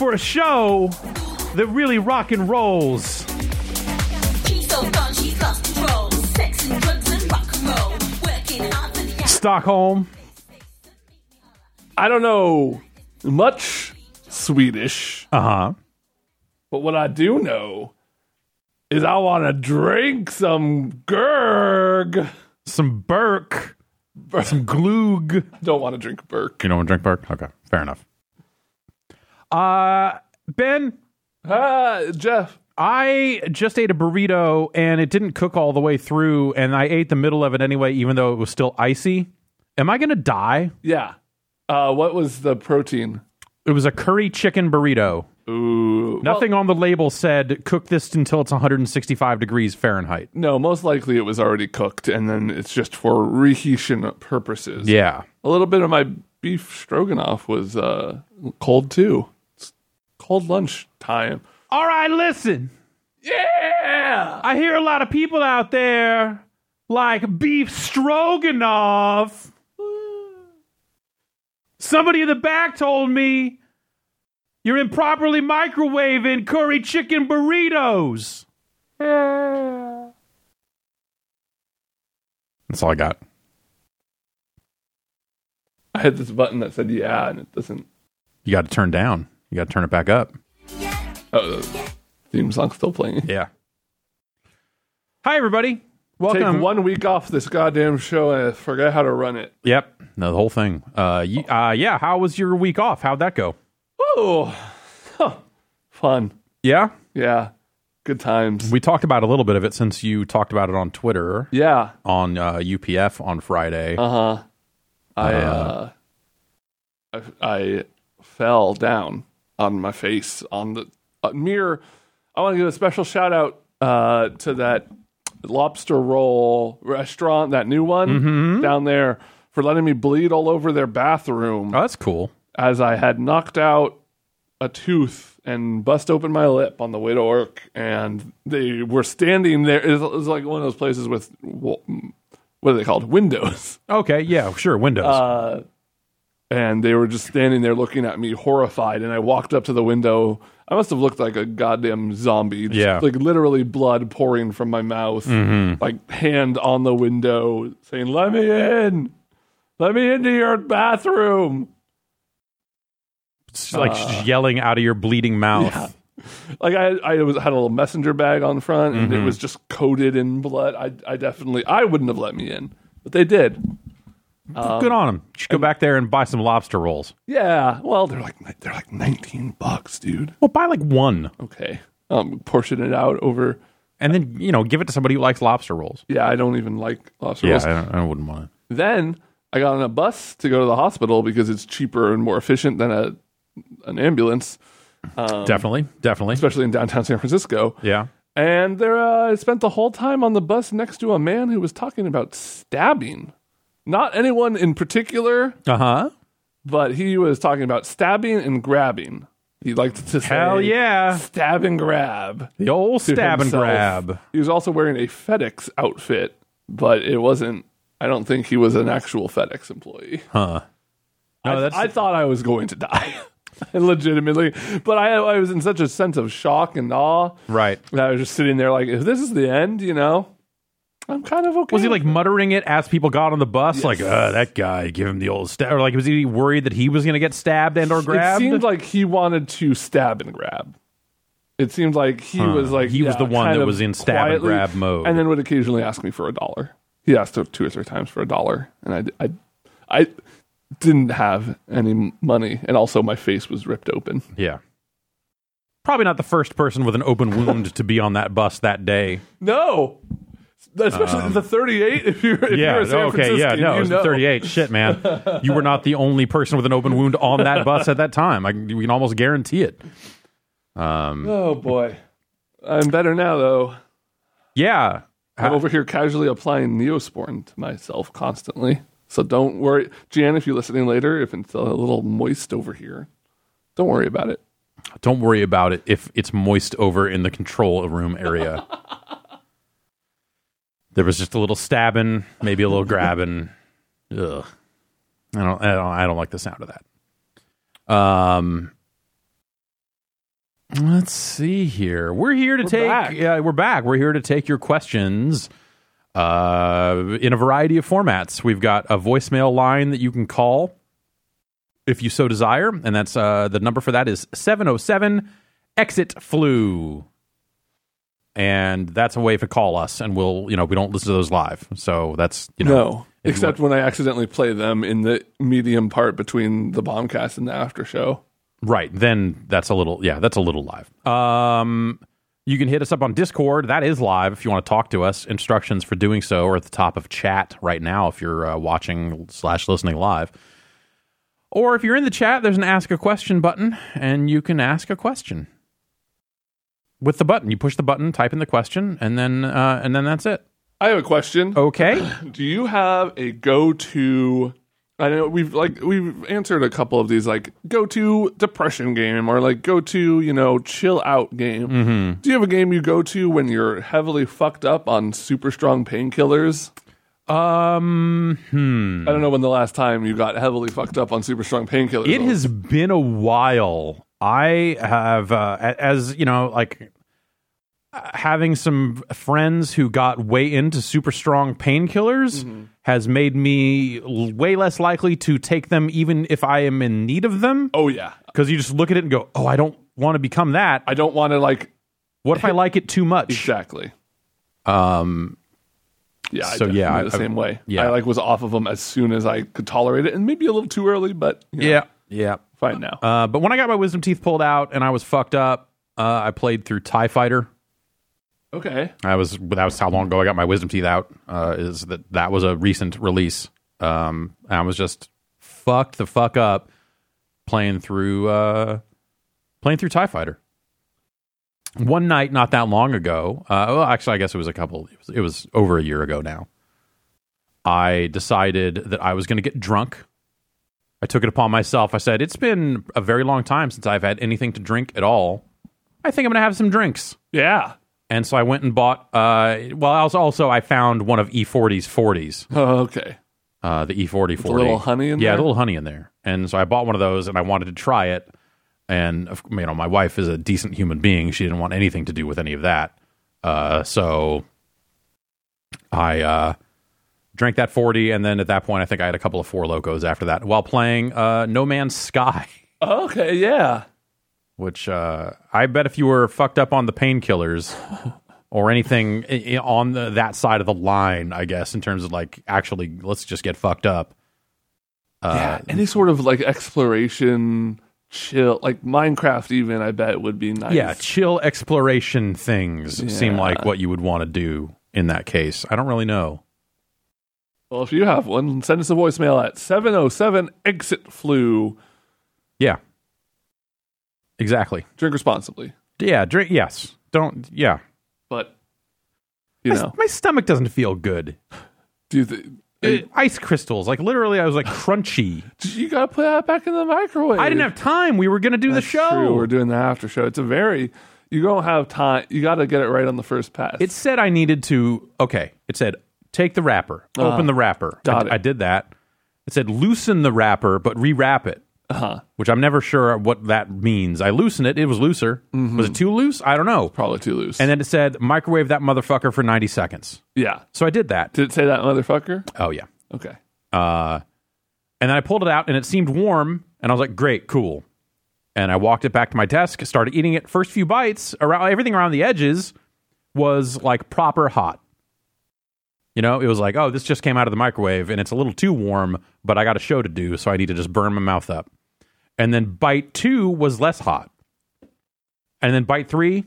It's time for a show that really rock and rolls. She's so fun, she's lost control. Sex and drugs and rock and roll. Working hard for the Stockholm. I don't know much Swedish, Uh huh. but what I do know is I want to drink some Gerg. Some Burke. Some Glug. Don't want to drink Burke. You don't want to drink Burke? Okay, fair enough. Uh, Ben, Ah, Jeff. I just ate a burrito and it didn't cook all the way through, and I ate the middle of it anyway, even though it was still icy. Am I going to die? Yeah. Uh, what was the protein? It was a curry chicken burrito. Ooh. Nothing on the label said cook this until it's 165 degrees Fahrenheit. No, most likely it was already cooked, and then it's just for reheating purposes. Yeah. A little bit of my beef stroganoff was uh, cold too. It's cold lunch time. All right, listen. Yeah. I hear a lot of people out there like beef stroganoff. Somebody in the back told me you're improperly microwaving curry chicken burritos. Yeah. That's all I got. I hit this button that said yeah, and it doesn't. You got to turn down. You got to turn it back up. Oh, the theme song's still playing. Yeah. Hi, everybody. Welcome. Take one week off this goddamn show and I forget how to run it. Yep. No, the whole thing. Uh, y- uh, yeah. How was your week off? How'd that go? Oh, huh. fun. Yeah. Yeah, good times. We talked about a little bit of it since you talked about it on Twitter Yeah. on uh, UPF on Friday. Uh huh. I uh, I, I fell down on my face on the uh, mirror. I want to give a special shout out uh, to that lobster roll restaurant, that new one down there, for letting me bleed all over their bathroom oh, that's cool. as I had knocked out a tooth and bust open my lip on the way to work, and they were standing there. It was, like one of those places with what are they called? Windows. Okay. Yeah. Sure. Windows. Uh, and they were just standing there looking at me horrified. And I walked up to the window. I must have looked like a goddamn zombie. Just, Yeah. Like literally blood pouring from my mouth. Like hand on the window saying, Let me in. Let me into your bathroom. It's like just yelling out of your bleeding mouth. uh, Like I, I was had a little messenger bag on front, and Mm-hmm. it was just coated in blood. I, I definitely, I wouldn't have let me in, but they did. Good on them. You should go back there and buy some lobster rolls. Yeah, well, they're like they're like nineteen bucks, dude. Well, buy like one, Okay, um, portion it out over. and then you know give it to somebody who likes lobster rolls. Yeah, I don't even like lobster Yeah, rolls. I, don't, I wouldn't want it. Then I got on a bus to go to the hospital because it's cheaper and more efficient than a an ambulance, definitely, definitely. especially in downtown San Francisco. Yeah. And there, uh, I spent the whole time on the bus next to a man who was talking about stabbing. Not anyone in particular, Uh huh. but he was talking about stabbing and grabbing. He liked to say, Hell yeah. stab and grab." The old to stab and himself. grab. He was also wearing a FedEx outfit, but it wasn't. I don't think he was an actual FedEx employee. Huh. No, I, that's I thought I was going to die, legitimately. But I, I was in such a sense of shock and awe right. that I was just sitting there like, if this is the end, you know, I'm kind of okay. Was he like muttering it as people got on the bus? Yes. Like, uh, that guy, give him the old stab. Or like, was he worried that he was going to get stabbed and or grabbed? it seemed like he wanted to stab and grab. It seemed like he was like He was the one that was in stab and grab mode. and then would occasionally ask me for a dollar. He asked two or three times for a dollar, and I, I, I didn't have any money, and also my face was ripped open. yeah. Probably not the first person with an open wound to be on that bus that day. No, especially the 38. If you're, if Um, Yeah. you're a San okay. Yeah. No. you It was know. 38. Shit, man. You were not the only person with an open wound on that bus at that time. I, we can almost guarantee it. Um. Oh boy, I'm better now though. Yeah. I'm over here casually applying Neosporin to myself constantly. So don't worry, Jan. If you're listening later, if it's a little moist over here, don't worry about it. Don't worry about it if it's moist over in the control room area. there was just a little stabbing, maybe a little grabbing. Ugh. I don't, I don't. I don't like the sound of that. Um. Let's see here. We're here to take. back. Yeah, we're back. We're here to take your questions uh, in a variety of formats. We've got a voicemail line that you can call if you so desire, and that's uh, the number for that is seven zero seven exit flu, and that's a way to call us, and we'll you know we don't listen to those live, so that's you know No, except when I accidentally play them in the medium part between the bombcast and the after show. Right. Then that's a little yeah, that's a little live. Um you can hit us up on Discord. That is live if you want to talk to us. Instructions for doing so are at the top of chat right now if you're uh, watching slash listening live. Or if you're in the chat, there's an ask a question button, and you can ask a question with the button. You push the button, type in the question, and then uh, and then that's it. I have a question. Okay. Do you have a go-to? I know we've like we've answered a couple of these like go-to depression game or like go-to you know chill out game. Mm-hmm. Do you have a game you go to when you're heavily fucked up on super strong painkillers? Um. Hmm. I don't know when the last time you got heavily fucked up on super strong painkillers. It has been a while. I have, uh, as you know, like having some friends who got way into super strong painkillers Mm-hmm. has made me way less likely to take them, even if I am in need of them. Oh yeah, Because you just look at it and go, "Oh, I don't want to become that. I don't want to like What if I like it too much?" exactly. Um. Yeah, I So, yeah, I- the same way. yeah. I like was off of them as soon as I could tolerate it, and maybe a little too early, but you know, Yeah. Yeah. Fine now. Uh, but when I got my wisdom teeth pulled out and I was fucked up, uh, I played through Tie Fighter. okay, I was that was how long ago I got my wisdom teeth out. Uh, is that that was a recent release? Um, I was just fucked the fuck up playing through uh, playing through Tie Fighter. One night, not that long ago. Uh, well, actually, I guess it was a couple. It was, it was over a year ago now. I decided that I was going to get drunk. I took it upon myself. I said, "It's been a very long time since I've had anything to drink at all. I think I'm going to have some drinks." yeah. And so I went and bought. Uh, well, was also I found one of E40's 40s, Oh, okay. uh, the E40 40. a little honey in yeah, there? Yeah, a little honey in there. And so I bought one of those, and I wanted to try it. And you know, my wife is a decent human being; she didn't want anything to do with any of that. Uh, so I uh, drank that 40, and then at that point, I think I had a couple of Four Lokos after that while playing uh, No Man's Sky. Okay, yeah. which uh, I bet if you were fucked up on the painkillers or anything on the, that side of the line, I guess, in terms of like actually, let's just get fucked up. yeah. Any sort of like exploration, chill, like Minecraft, even I bet would be nice. Yeah, chill exploration things seem like what you would want to do in that case. I don't really know. Well, if you have one, send us a voicemail at seven zero seven exit flu. Yeah, exactly. Drink responsibly, Yeah, drink. Yes, don't. Yeah, but you my, know, my stomach doesn't feel good. do you th- Uh, ice crystals, like literally, I was like crunchy. you got to put that back in the microwave. I didn't have time. We were going to do That's the show. True. We're doing the after show. It's a very you don't have time. You got to get it right on the first pass. It said I needed to. Okay, it said take the wrapper, open the wrapper. Uh, got I. I did that. It said loosen the wrapper, but rewrap it. uh-huh. Which I'm never sure what that means. I loosen it. It was looser. Mm-hmm. Was it too loose? I don't know. probably too loose. And then it said microwave that motherfucker for 90 seconds. yeah, So I did that. did it say that motherfucker? Oh yeah. Okay. Uh, and then I pulled it out, and it seemed warm, and I was like, "Great, cool." And I walked it back to my desk, started eating it. First few bites, around everything around the edges was like proper hot. You know, it was like, "Oh, this just came out of the microwave, and it's a little too warm, but I got a show to do, so I need to just burn my mouth up." And then bite two was less hot, and then bite three,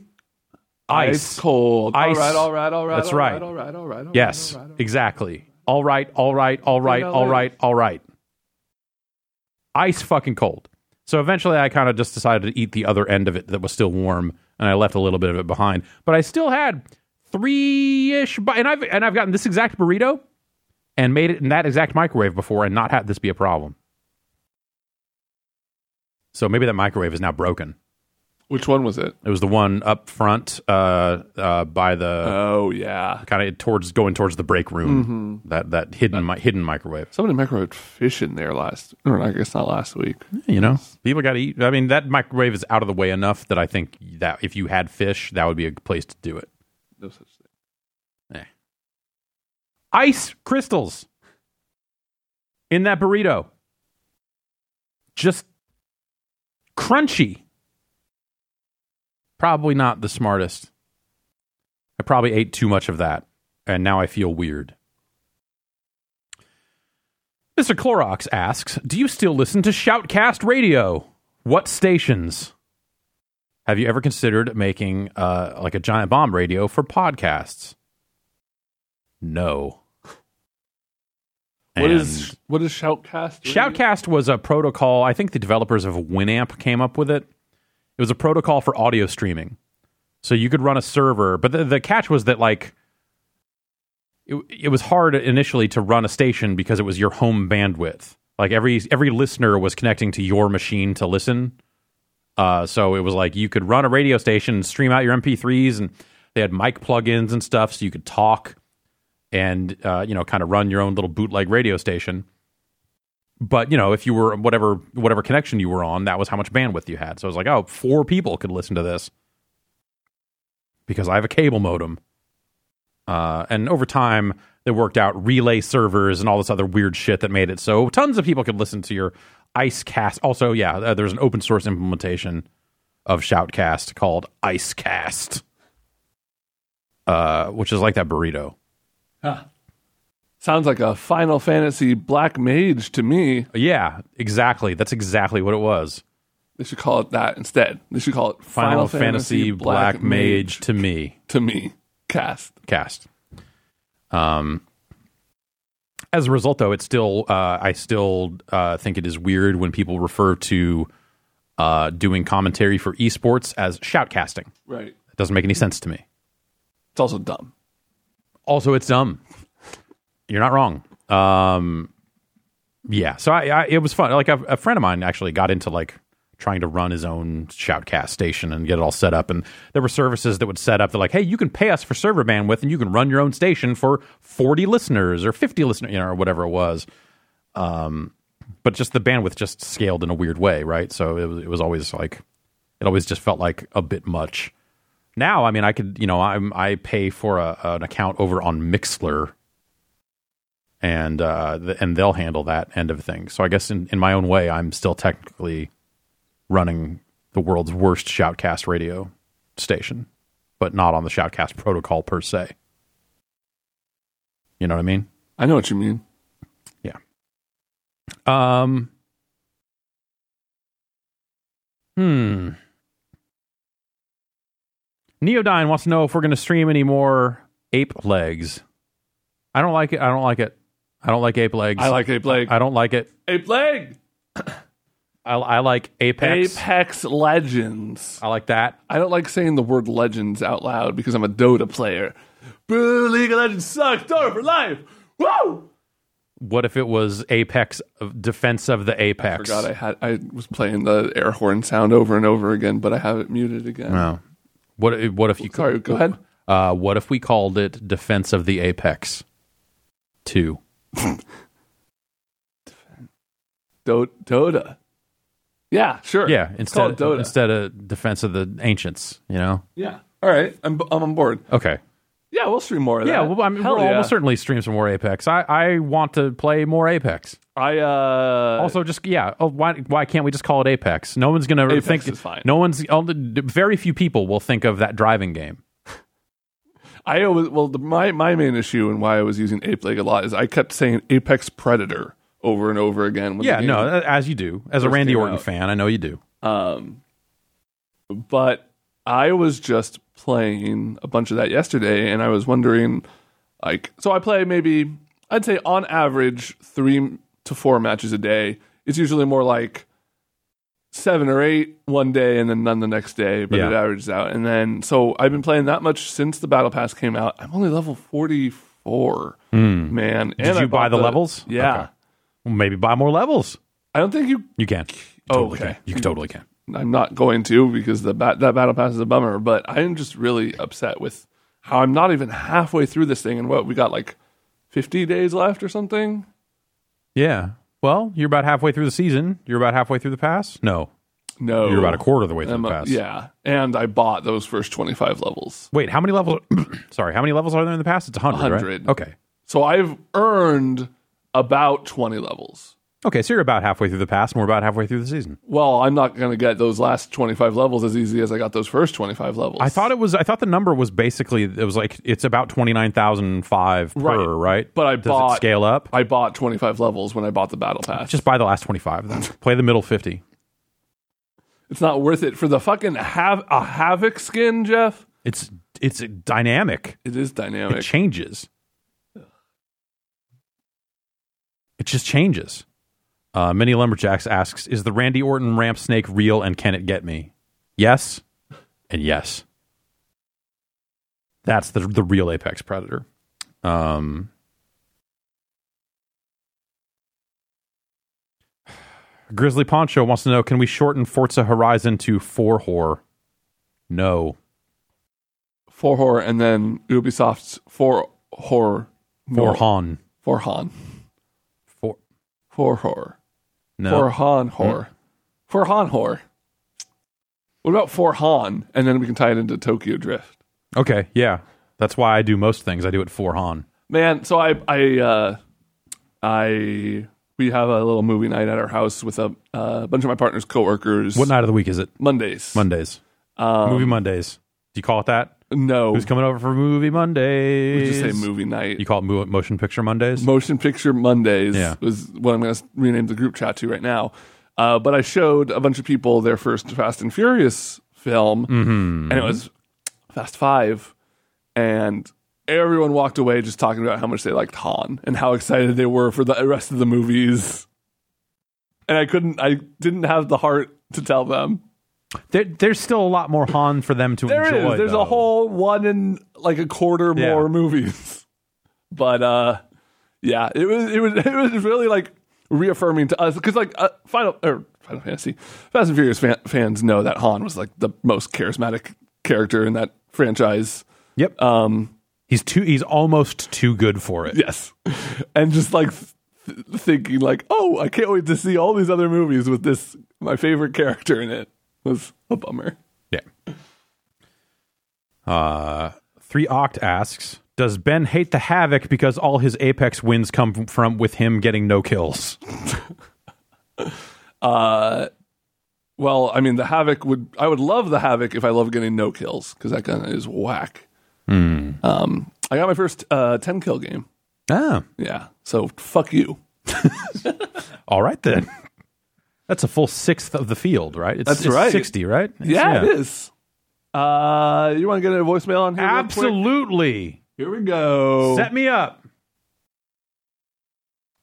ice. cold. Ice. All right. All right. All right. That's all right. All right. All right. All right. Yes, all right, all right. exactly. All right, all right, all right, all right, all right. Ice fucking cold. So eventually I kind of just decided to eat the other end of it that was still warm and I left a little bit of it behind. But I still had three-ish bi- and I've and I've gotten this exact burrito and made it in that exact microwave before and not had this be a problem. So maybe that microwave is now broken. Which one was it? It was the one up front uh, uh, by the Oh yeah. kind of towards going towards the break room. That that hidden mi- hidden microwave. Somebody microwaved fish in there last, or I guess not last week. You know, people got to eat. I mean, that microwave is out of the way enough that I think that if you had fish, that would be a place to do it. No such thing. Eh. Ice crystals in that burrito. Just crunchy. Probably not the smartest. I probably ate too much of that, and now I feel weird. Mr. Clorox asks Do you still listen to Shoutcast Radio? What stations? Have you ever considered making uh, like a giant bomb radio for podcasts? No. What is what is Shoutcast? Shoutcast was a protocol. I think the developers of Winamp came up with it. It was a protocol for audio streaming. So you could run a server, but the, the catch was that like it, it was hard initially to run a station because it was your home bandwidth. Like every every listener was connecting to your machine to listen. Uh, so it was like you could run a radio station, and stream out your MP3s, and they had mic plugins and stuff, so you could talk and uh, you know kind of run your own little bootleg radio station. But you know, if you were whatever whatever connection you were on, that was how much bandwidth you had. So it was like, oh, four people could listen to this because I have a cable modem. Uh, and over time, they worked out relay servers and all this other weird shit that made it so tons of people could listen to your IceCast. Also, yeah, uh, there's an open source implementation of Shoutcast called IceCast, uh, which is like that burrito. Sounds like a Final Fantasy Black Mage to me. Yeah, exactly. That's exactly what it was. They should call it that instead. They should call it Final, Fantasy, Black, Mage to me. to me. Cast. cast. Um, as a result, though, it's still uh, I still uh, think it is weird when people refer to uh, doing commentary for esports as shoutcasting. Right. It doesn't make any sense to me. It's also dumb. Also, it's dumb. You're not wrong. Um, yeah. So I, I, it was fun. Like a, a friend of mine actually got into like trying to run his own shoutcast station and get it all set up. And there were services that would set up. They're like, hey, you can pay us for server bandwidth, and you can run your own station for 40 listeners or 50 listeners, you know, or whatever it was. Um, but just the bandwidth just scaled in a weird way, right? So it was it was always like it always just felt like a bit much. Now, I mean, I could, you know, I'm I pay for a, an account over on Mixlr, and uh, and they'll handle that end of things. So I guess in, in my own way, I'm still technically running the world's worst shoutcast radio station, but not on the shoutcast protocol per se. You know what I mean? I know what you mean. Yeah. Um. Hmm. Neodyne wants to know if we're going to stream any more ape legs. I don't like it. I don't like it. I don't like ape legs. I like Ape Leg. I don't like it. Ape Leg. I, I like Apex. Apex Legends. I like that. I don't like saying the word legends out loud because I'm a Dota player. Boo, League of Legends sucks. Dota for life. Woo! What if it was Apex Defense of the Apex? Forgot I had I was playing the air horn sound over and over again, but I have it muted again. No. What if- what if you Sorry, go ahead. Uh, what if we called it Defense of the Apex? Two. Do- Dota. Yeah, sure. Yeah, instead Dota. instead of Defense of the Ancients. You know. yeah. All right, I'm I'm on board. Okay. Yeah, we'll stream more of Yeah. that. Well, I mean, Hell we'll, yeah. we'll certainly stream some more Apex. I, I want to play more Apex. I uh Also, just yeah. Oh, why why can't we just call it Apex? No one's gonna Apex think. is fine. No one's. only- Very few people will think of that driving game. I always well the, my my main issue and why I was using Ape Leg a lot is I kept saying Apex Predator over and over again. When Yeah. the No. As you do. As a Randy Orton out. fan, I know you do. Um, but I was just playing a bunch of that yesterday, and I was wondering, like, so I play maybe I'd say on average three to four matches a day. It's usually more like seven or eight one day, and then none the next day, but Yeah. it averages out. And then so I've been playing that much since the battle pass came out. I'm only level forty four, man. Hmm. Did and you buy bought the levels? Yeah, Okay. Well, maybe buy more levels. I don't think you You can. You Oh, totally okay. can. You totally can. I'm not going to because the bat, that battle pass is a bummer. But I am just really upset with how I'm not even halfway through this thing, and what we got like 50 days left or something. Yeah. Well, you're about halfway through the season. You're about halfway through the pass. No, No, you're about a quarter of the way through I'm the a- pass. yeah, and I bought those first 25 levels. Wait, how many levels? sorry, how many levels are there in the past? It's 100, right? 100. Okay. So I've earned about 20 levels. Okay, so you're about halfway through the pass, and we're about halfway through the season. Well, I'm not going to get those last 25 levels as easy as I got those first 25 levels. I thought it was. I thought the number was basically. It was like it's about twenty nine thousand five per, Right. right? But I Does bought- it scale up. I bought 25 levels when I bought the battle pass. Just buy the last twenty five. Then play the middle fifty. it's not worth it for the fucking have a havoc skin, Jeff. It's it's dynamic. It is dynamic. It changes. It just changes. Uh, Mini Lumberjacks asks, "Is the Randy Orton ramp snake real, and can it get me?" Yes, and yes. That's the the real apex predator. Um, Grizzly Poncho wants to know: Can we shorten Forza Horizon to four whore? No, for horror, and then Ubisoft's for horror. for Han. For Han. For horror. no. For Han horror. For Han horror. What about for Han? And then we can tie it into Tokyo Drift. Okay, yeah. That's why I do most things. I do it for Han. Man, so I I uh I we have a little movie night at our house with a uh, bunch of my partner's coworkers. What night of the week is it? Mondays. Mondays. Um, movie Mondays. Do you call it that? No. Who's coming over for movie Mondays? We just say movie night. You call it mo- motion picture Mondays? Motion Picture Mondays Yeah. was what I'm going to rename the group chat to right now. Uh, but I showed a bunch of people their first Fast and Furious film, Mm-hmm. and it was Fast Five, and everyone walked away just talking about how much they liked Han and how excited they were for the rest of the movies. And I couldn't, I didn't have the heart to tell them. There, there's still a lot more Han for them to There is. enjoy. There's though. a whole one and like a quarter Yeah. more movies. But uh yeah, it was it was it was really like reaffirming to us because like uh, Final or Final Fantasy, Fast and Furious fan, fans know that Han was like the most charismatic character in that franchise. Yep. Um he's too. He's almost too good for it. yes. And just like th- thinking like, "Oh, I can't wait to see all these other movies with this my favorite character in it." Was a bummer. Yeah. Uh, three Oct asks, "Does Ben hate the Havoc because all his Apex wins come from with him getting no kills?" Uh, well, I mean, the Havoc would. I would love the Havoc if I love getting no kills because that gun is whack. Um, I got my first uh, ten kill game. Ah, Yeah, so fuck you. all right then. That's a full sixth of the field, right? It's, That's it's right. Sixty, right? Yeah, it is. Uh, you want to get a voicemail on here? real quick? Absolutely. Here we go. Set me up.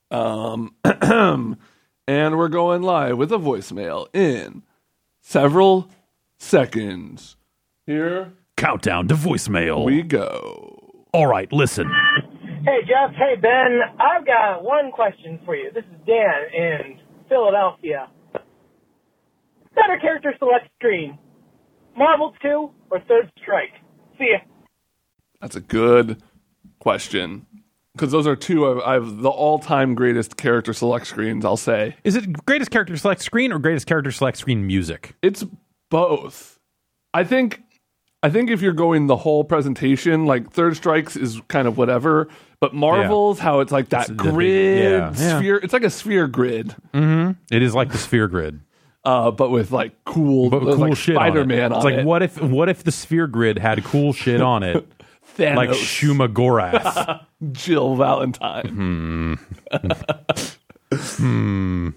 Um, and we're going live with a voicemail in several seconds. Here Countdown to voicemail. we go. All right, listen. Hey, Jeff. Hey, Ben. I've got one question for you. This is Dan in Philadelphia. Better character select screen. Marvel 2 or Third Strike? See ya. That's a good question. Because those are two of I have the all-time greatest character select screens. I'll say Is it greatest character select screen or greatest character select screen music? it's both. I think, I think if you're going the whole presentation, like Third Strikes is kind of whatever, but Marvel's how it's like that It's grid yeah, yeah. sphere. It's like a sphere grid, It is like the sphere grid, uh, but with like cool, but with like cool shit on it. Spider-Man on, It's like it. what if what if the sphere grid had cool shit on it, Thanos, like Shuma Gorath? Jill Valentine. Hmm.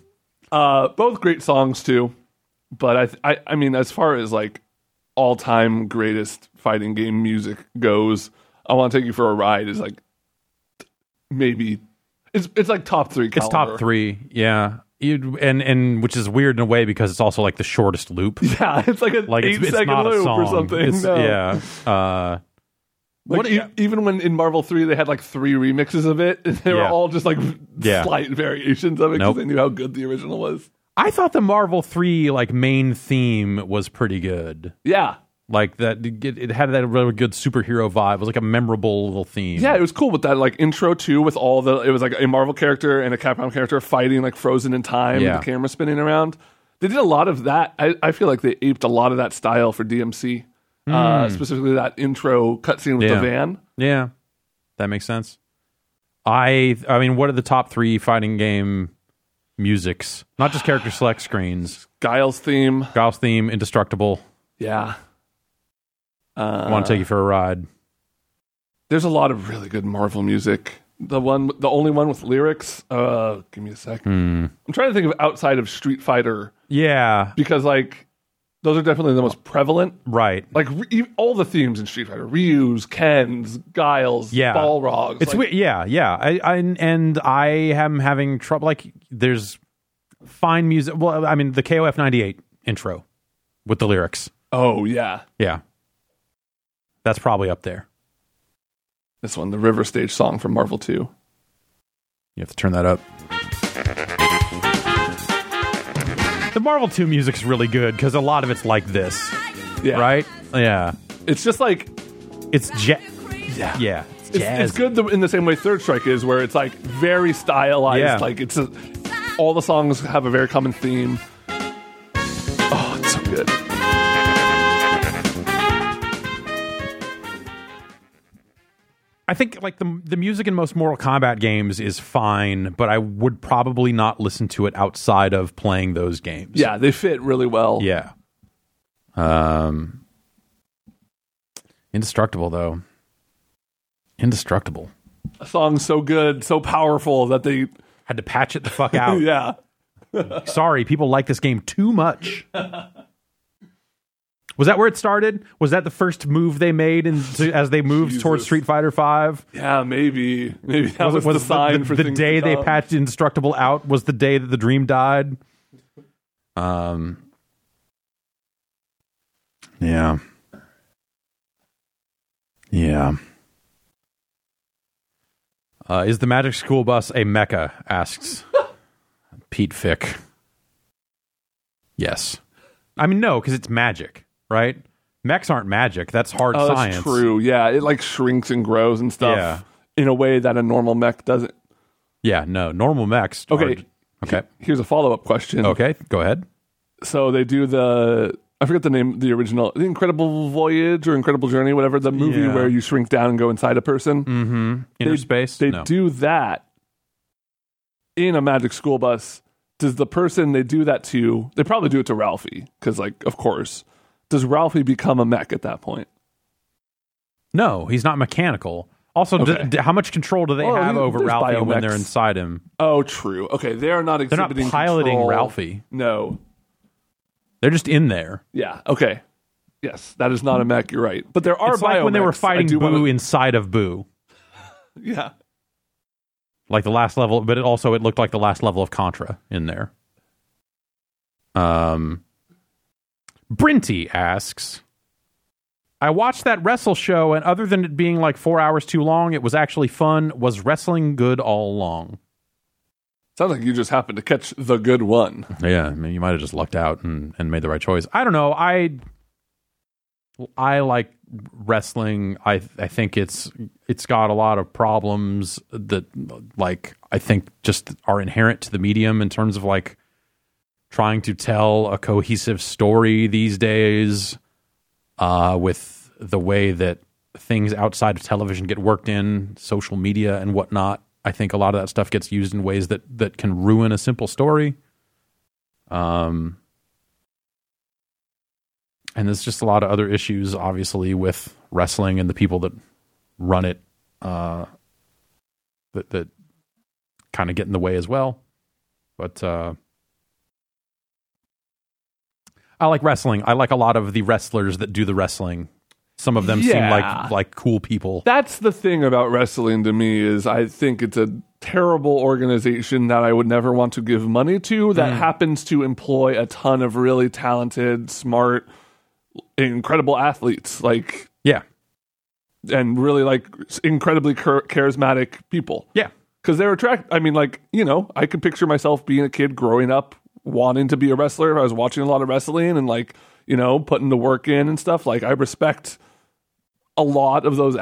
Uh, both great songs too, but I, th- I, I mean, as far as like all-time greatest fighting game music goes, I want to take you for a ride. Is like maybe it's it's like top three. it's top three, yeah. You- and and which is weird in a way because it's also like the shortest loop. Yeah, it's like a Like eight it's, it's second a loop or something. It's- No. Yeah. Uh, Like, What- e- even when in Marvel three they had like three remixes of it, and they were Yeah. all just like Yeah. slight variations of it because Nope. they knew how good the original was. I thought the Marvel three like main theme was pretty good. Yeah. Like that, it, had that really good superhero vibe. It was like a memorable little theme. Yeah, it was cool with that like intro too, with all the it was like a Marvel character and a Capcom character fighting like frozen in time, Yeah. the camera spinning around. They did a lot of that. I, I feel like they aped a lot of that style for DMC, uh, specifically that intro cutscene with Hmm. Yeah. the van. yeah, that makes sense. I, I mean, what are the top three fighting game musics? Not just character select screens. Guile's theme, Gauss theme, indestructible. yeah. I want to take you for a ride. There's a lot of really good Marvel music. The one, the only one with lyrics. Uh, give me a second. Hmm. I'm trying to think of outside of Street Fighter Yeah, because like those are definitely the most prevalent. right. Like re- all the themes in Street Fighter, Ryu's, Ken's, Guile's, Yeah. Balrogs. It's like, weird. Yeah, yeah. I, I and I am having trouble. Like, there's fine music. Well, I mean, the KOF '98 intro with the lyrics. Oh yeah, Yeah, that's probably up there. this one, the River Stage song from Marvel Two. You have to turn that up. The Marvel 2 music's really good because a lot of it's like this, Yeah, right? Yeah. It's just like It's ja- yeah, yeah. It's, It's, jazz. it's good the, in the same way Third Strike is, where it's like very stylized. Yeah. Like it's a, all the songs have a very common theme. I think like the the music in most Mortal Kombat games is fine, but I would probably not listen to it outside of playing those games. Yeah, they fit really well. Yeah. Um Indestructible though. Indestructible. a song so good, so powerful that they. Had to patch it the fuck out. Yeah, Sorry, people like this game too much. Was that where it started? Was that the first move they made in, as they moved towards Street Fighter Five? yeah, maybe, maybe that was, it the sign the, for the day they patched Indestructible out was the day that the dream died. Um. Yeah. Yeah. Uh, is the Magic School Bus a mecca? Asks Pete Fick. Yes. I mean, no, because it's magic, right? Mechs aren't magic. That's hard Oh, science. that's true. Yeah, it like shrinks and grows and stuff Yeah. in a way that a normal mech doesn't. Yeah, no. Normal mechs. Okay. Are, okay. Here's a follow up question. Okay. Go ahead. So they do the I forget the name, the original, the Incredible Voyage or Incredible Journey, whatever the movie Yeah. where you shrink down and go inside a person. Mm-hmm. Inner They- space. They no. do that in a Magic School Bus. Does the person they do that to? They probably do it to Ralphie because, like, of course. Does Ralphie become a mech at that point? No, he's not mechanical. Also, Okay. d- how much control do they Oh, have over Ralphie when they're inside him? Oh, true. Okay, they are not They're not piloting control. Ralphie. No. They're just in there. Yeah. Okay. Yes, that is not a mech. You're right. But there are it's like when they were fighting Buu wanna- inside of Buu, Yeah. like the last level. But it also it looked like the last level of Contra in there. Um, Brinty asks, I watched that wrestle show, and other than it being like four hours too long, it was actually fun. Was wrestling good all along? Sounds like you just happened to catch the good one. Yeah, I mean, you might have just lucked out and, and made the right choice. I don't know. I I like wrestling. I I think it's it's got a lot of problems that like I think just are inherent to the medium in terms of like trying to tell a cohesive story these days uh with the way that things outside of television get worked in, social media and whatnot. I think a lot of that stuff gets used in ways that that can ruin a simple story. Um, and there's just a lot of other issues, obviously, with wrestling and the people that run it, uh, that that kind of get in the way as well. But uh, I like wrestling. I like a lot of the wrestlers that do the wrestling. Some of them seem like like cool people. That's the thing about wrestling to me is I think it's a terrible organization that I would never want to give money to that Mm. happens to employ a ton of really talented, smart, incredible athletes like yeah, and really like incredibly char- charismatic people. yeah, Cuz they're attract I mean like, you know, I could picture myself being a kid growing up wanting to be a wrestler, if I was watching a lot of wrestling and like you know putting the work in and stuff, like I respect a lot of those.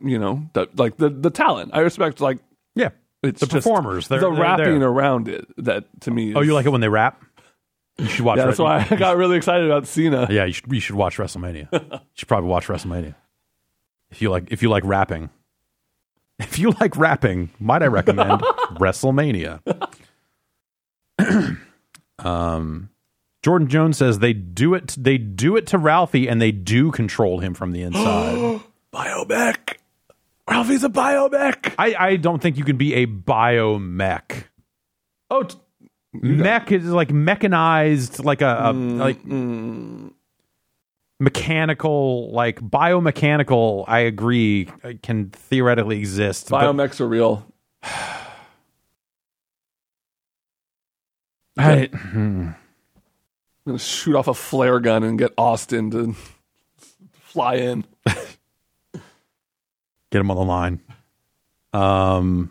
You know, the, like the the talent. I respect like Yeah. it's The performers, they're- the they're rapping there. around it. That to me. Is, Oh, you like it when they rap? You should watch. Yeah, that's why I got really excited about Cena. Yeah, you should. You should watch WrestleMania. you should probably watch WrestleMania if you like. If you like rapping, if you like rapping, might I recommend WrestleMania? um, Jordan Jones says they do it. They do it to Ralphie, and they do control him from the inside. Biomech. Ralphie's a biomech. I, I don't think you can be a biomech. Oh, t- Mech is like mechanized, like a, a like mechanical, like biomechanical. I agree, uh, can theoretically exist. but biomechs are real. I- I'm gonna shoot off a flare gun and get Austin to fly in. get him on the line. Um,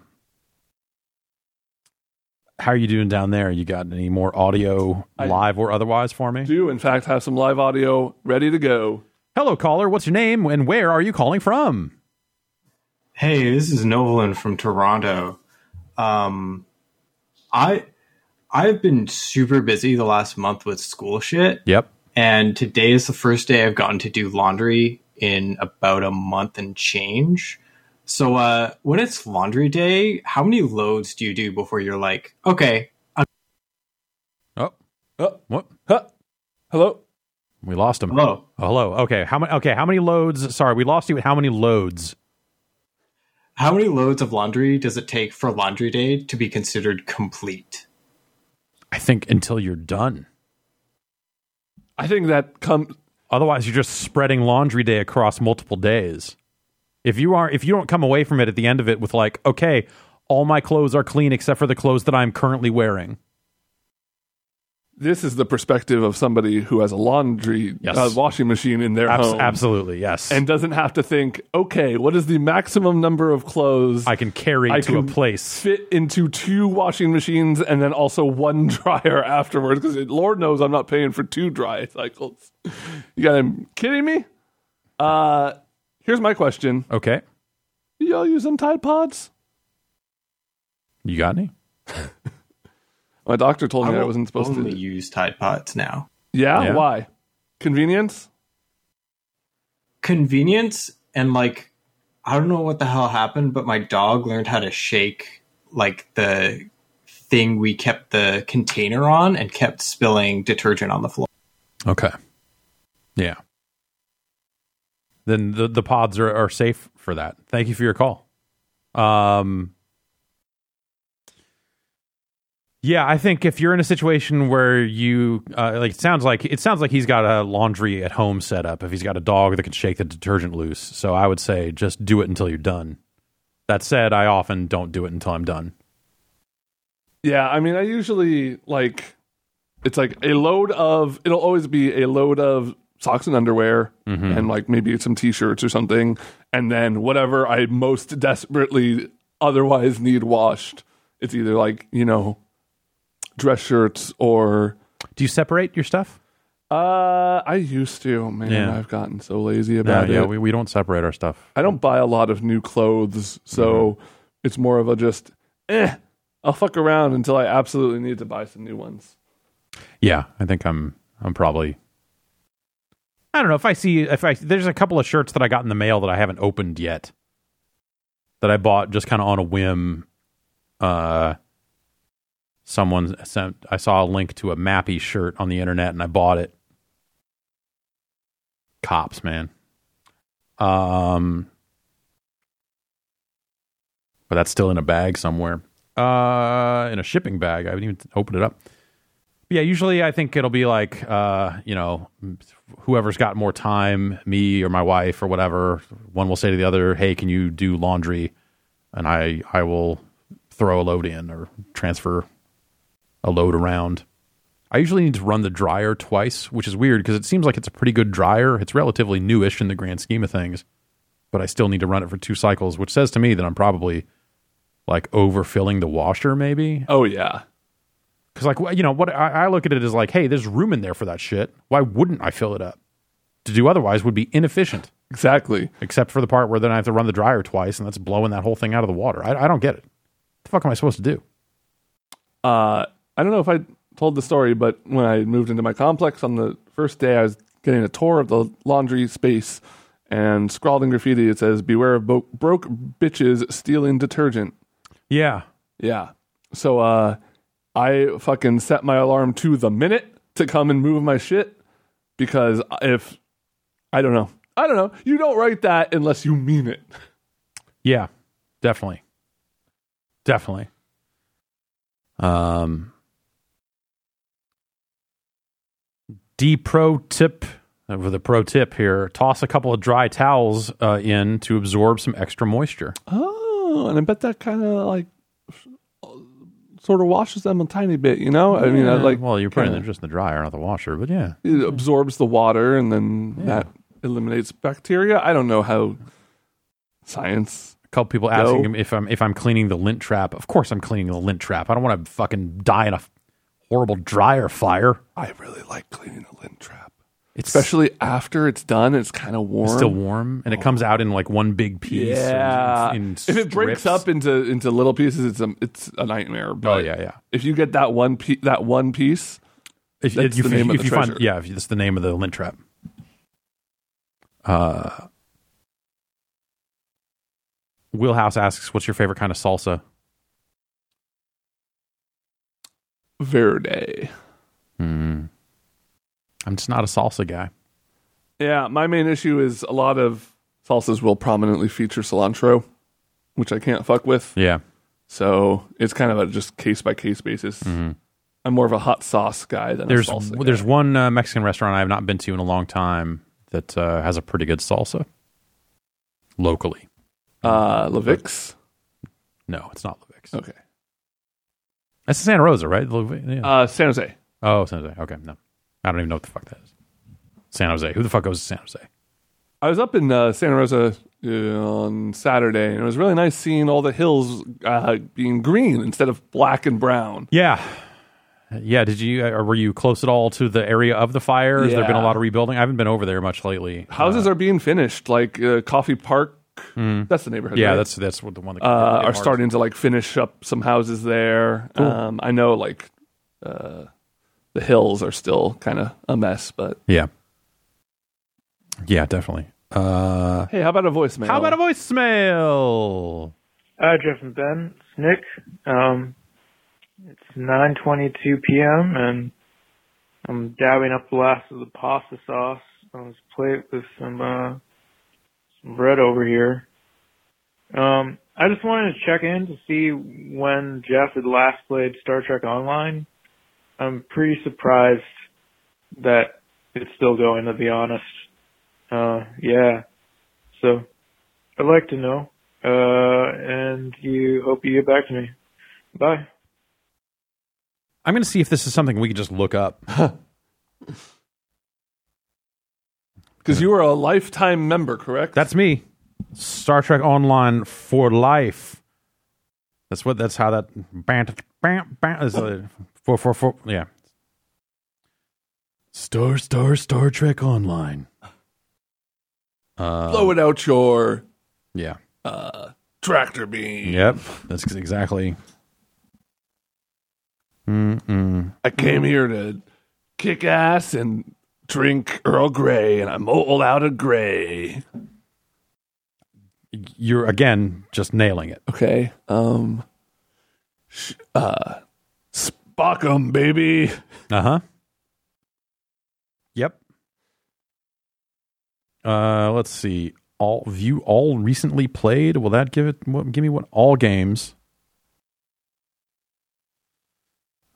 how are you doing down there? You got any more audio, I- live or otherwise, for me? Do in fact have some live audio ready to go. Hello, caller. What's your name and where are you calling from? Hey, this is Novolin from Toronto. Um, I I've been super busy the last month with school shit, Yep. and today is the first day I've gotten to do laundry in about a month and change. So, uh, when it's laundry day, how many loads do you do before you're like, okay, Oh, Oh, what? huh. Hello. We lost him. hello? Oh, hello. Okay. How many? Okay. How many loads? Sorry, we lost you. How many loads? How many loads of laundry does it take for laundry day to be considered complete? I think until you're done. I think that comes. Otherwise, you're just spreading laundry day across multiple days. If you are, if you don't come away from it at the end of it with like, okay, all my clothes are clean except for the clothes that I'm currently wearing. This is the perspective of somebody who has a laundry Yes. uh, washing machine in their Abs- home absolutely, yes. and doesn't have to think, okay, what is the maximum number of clothes I can carry I to a place. fit into two washing machines and then also one dryer afterwards? Because Lord knows I'm not paying for two dry cycles. You got him kidding me? Uh, here's my question: Okay, y'all use them Tide Pods? you got any? My doctor told me I, will wasn't supposed only to. use Tide Pods now. Yeah? Yeah. why? Convenience? convenience and like I don't know what the hell happened, but my dog learned how to shake like the thing we kept the container on and kept spilling detergent on the floor. Okay, yeah. Then the the pods are, are safe for that. Thank you for your call. Um, yeah, I think if you're in a situation where you uh, like, it sounds like it sounds like he's got a laundry at home set up. If he's got a dog that can shake the detergent loose, so I would say just do it until you're done. That said, I often don't do it until I'm done. Yeah, I mean, I usually like it's like a load of it'll always be a load of socks and underwear and like maybe some t-shirts or something and then whatever I most desperately otherwise need washed. It's either like, you know, dress shirts or Do you separate your stuff? uh I used to. Man, Yeah. I've gotten so lazy Yeah, about yeah. it. We, we don't separate our stuff. I don't buy a lot of new clothes, so it's more of a just eh, I'll fuck around until I absolutely need to buy some new ones. Yeah, I think I'm I'm probably I don't know if I see if I there's a couple of shirts that I got in the mail that I haven't opened yet that I bought just kind of on a whim. Uh someone sent I saw a link to a Mappy shirt on the internet and I bought it. Cops, man. Um but that's still in a bag somewhere. Uh in a shipping bag. I haven't even opened it up. Yeah, usually I think it'll be like, uh, you know, whoever's got more time, me or my wife or whatever. One will say to the other, "Hey, can you do laundry?" And I, I will throw a load in or transfer a load around. I usually need to run the dryer twice, which is weird because it seems like it's a pretty good dryer. It's relatively newish in the grand scheme of things, but I still need to run it for two cycles, which says to me that I'm probably like overfilling the washer, maybe Oh yeah. Because like you know what I, I look at it as like, hey, there's room in there for that shit. Why wouldn't I fill it up? To do otherwise would be inefficient. Exactly. Except for the part where then I have to run the dryer twice, and that's blowing that whole thing out of the water. I, I don't get it. What the fuck am I supposed to do? Uh, I don't know if I told the story, but when I moved into my complex on the first day, I was getting a tour of the laundry space, and scrawled in graffiti it says, "Beware of bo- broke bitches stealing detergent." Yeah, Yeah. So uh, I fucking set my alarm to the minute to come and move my shit because if I don't know, I don't know, you don't write that unless you mean it. yeah, definitely, definitely. Um, D pro tip uh, with a pro tip here: toss a couple of dry towels uh, in to absorb some extra moisture. Oh, and I bet that kind of like sort of washes them a tiny bit, you know? I mean, I like well, you're putting them just in the dryer, not the washer, but yeah. it absorbs the water and then that eliminates bacteria. I don't know how science. A couple people asking him if I'm if I'm cleaning the lint trap. Of course, I'm cleaning the lint trap. I don't want to fucking die in a horrible dryer fire. I really like cleaning a lint trap, It's especially after it's done. It's kind of warm. It's still warm, and it comes out in like one big piece. Yeah. in- in if it breaks up into into little pieces, it's a it's a nightmare. But oh yeah, yeah. if you get that one pe- that one piece, If, That's if you, the name of if the you find, treasure. yeah, if that's the name of the lint trap. Uh, Wheelhouse asks, "What's your favorite kind of salsa?" Verde. Hmm. I'm just not a salsa guy. Yeah, my main issue is a lot of salsas will prominently feature cilantro, which I can't fuck with. Yeah, So it's kind of a just case by case basis. I'm more of a hot sauce guy than Mm-hmm. there's a salsa. there's one uh, Mexican restaurant I have not been to in a long time that uh, has a pretty good salsa. Locally, uh, Levix. no, it's not Levix. Okay. That's Santa Rosa, right? Yeah. Uh, San Jose. oh, San Jose. Okay, no, I don't even know what the fuck that is. San Jose. Who the fuck goes to San Jose? I was up in uh, Santa Rosa uh, on Saturday, and it was really nice seeing all the hills uh, being green instead of black and brown. Yeah. Yeah, did you uh, were you close at all to the area of the fire? Has there been a lot of rebuilding? I haven't been over there much lately. Houses are being finished, like uh, Coffey Park. That's the neighborhood. Mm. yeah, right? that's that's what the one that uh, are starting to like finish up some houses there. Um, I know like uh, the hills are still kind of a mess, but Yeah. Yeah, definitely. Uh hey, how about a voicemail? how about a voicemail? Hi, Jeff and Ben. It's Nick. Um, it's 9:22 p.m. and I'm dabbing up the last of the pasta sauce on this plate with some some bread over here. Um, I just wanted to check in to see when Jeff had last played Star Trek Online. I'm pretty surprised that it's still going. To be honest, uh, yeah. So I'd like to know. Uh, and you hope you get back to me. Bye. I'm going to see if this is something we can just look up. Because you are a lifetime member, correct? That's me. Star Trek Online for life. That's what. That's how that. Bam, bam, bam, is a, for for for. Yeah. Star Star Star Trek Online. Uh, blow it out your yeah. tractor beam. Yep. That's exactly. Mm-mm. I came here to kick ass and drink Earl Grey, and I'm all out of gray. You're again just nailing it. Okay. Um. sh- Uh. Spock 'em, baby. Uh huh. Yep. Uh, let's see. All view all recently played. Will that give it? What, give me what all games?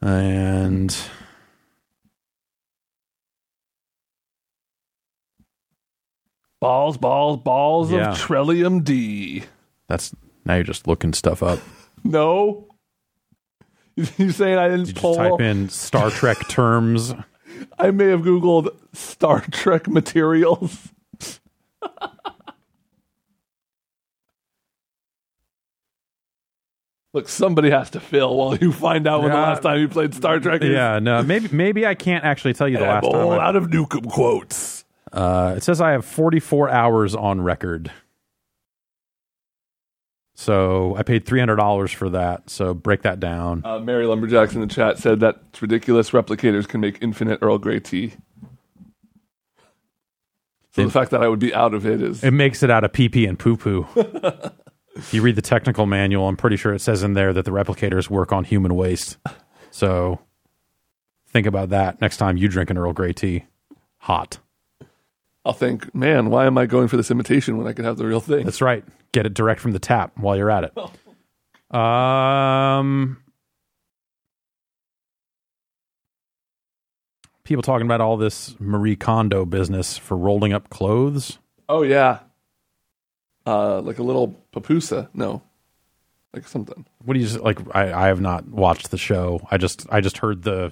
And Balls, balls, balls Yeah. of Trellium D. that's now you're just looking stuff up. No. You saying I didn't Did you pull? just type in Star Trek terms? I may have Googled Star Trek materials. Look, somebody has to fill while you find out when the last time you played Star Trek is. Yeah, no, maybe maybe I can't actually tell you the last time. all I- out of Nukem quotes. Uh, it says I have 44 hours on record. So I paid $300 for that. So break that down. Uh, Mary Lumberjacks in the chat said that it's ridiculous. Replicators can make infinite Earl Grey tea. So It- the fact that I would be out of it is It makes it out of pee pee and poo poo. if you read the technical manual, I'm pretty sure it says in there that the replicators work on human waste. So think about that next time you drink an Earl Grey tea. Hot. I'll think, man, why am I going for this imitation when I could have the real thing? That's right. Get it direct from the tap while you're at it. Um, people talking about all this Marie Kondo business for rolling up clothes. Oh yeah, uh, like a little papusa. No, like something. What do you like? I, I have not watched the show. I just I just heard the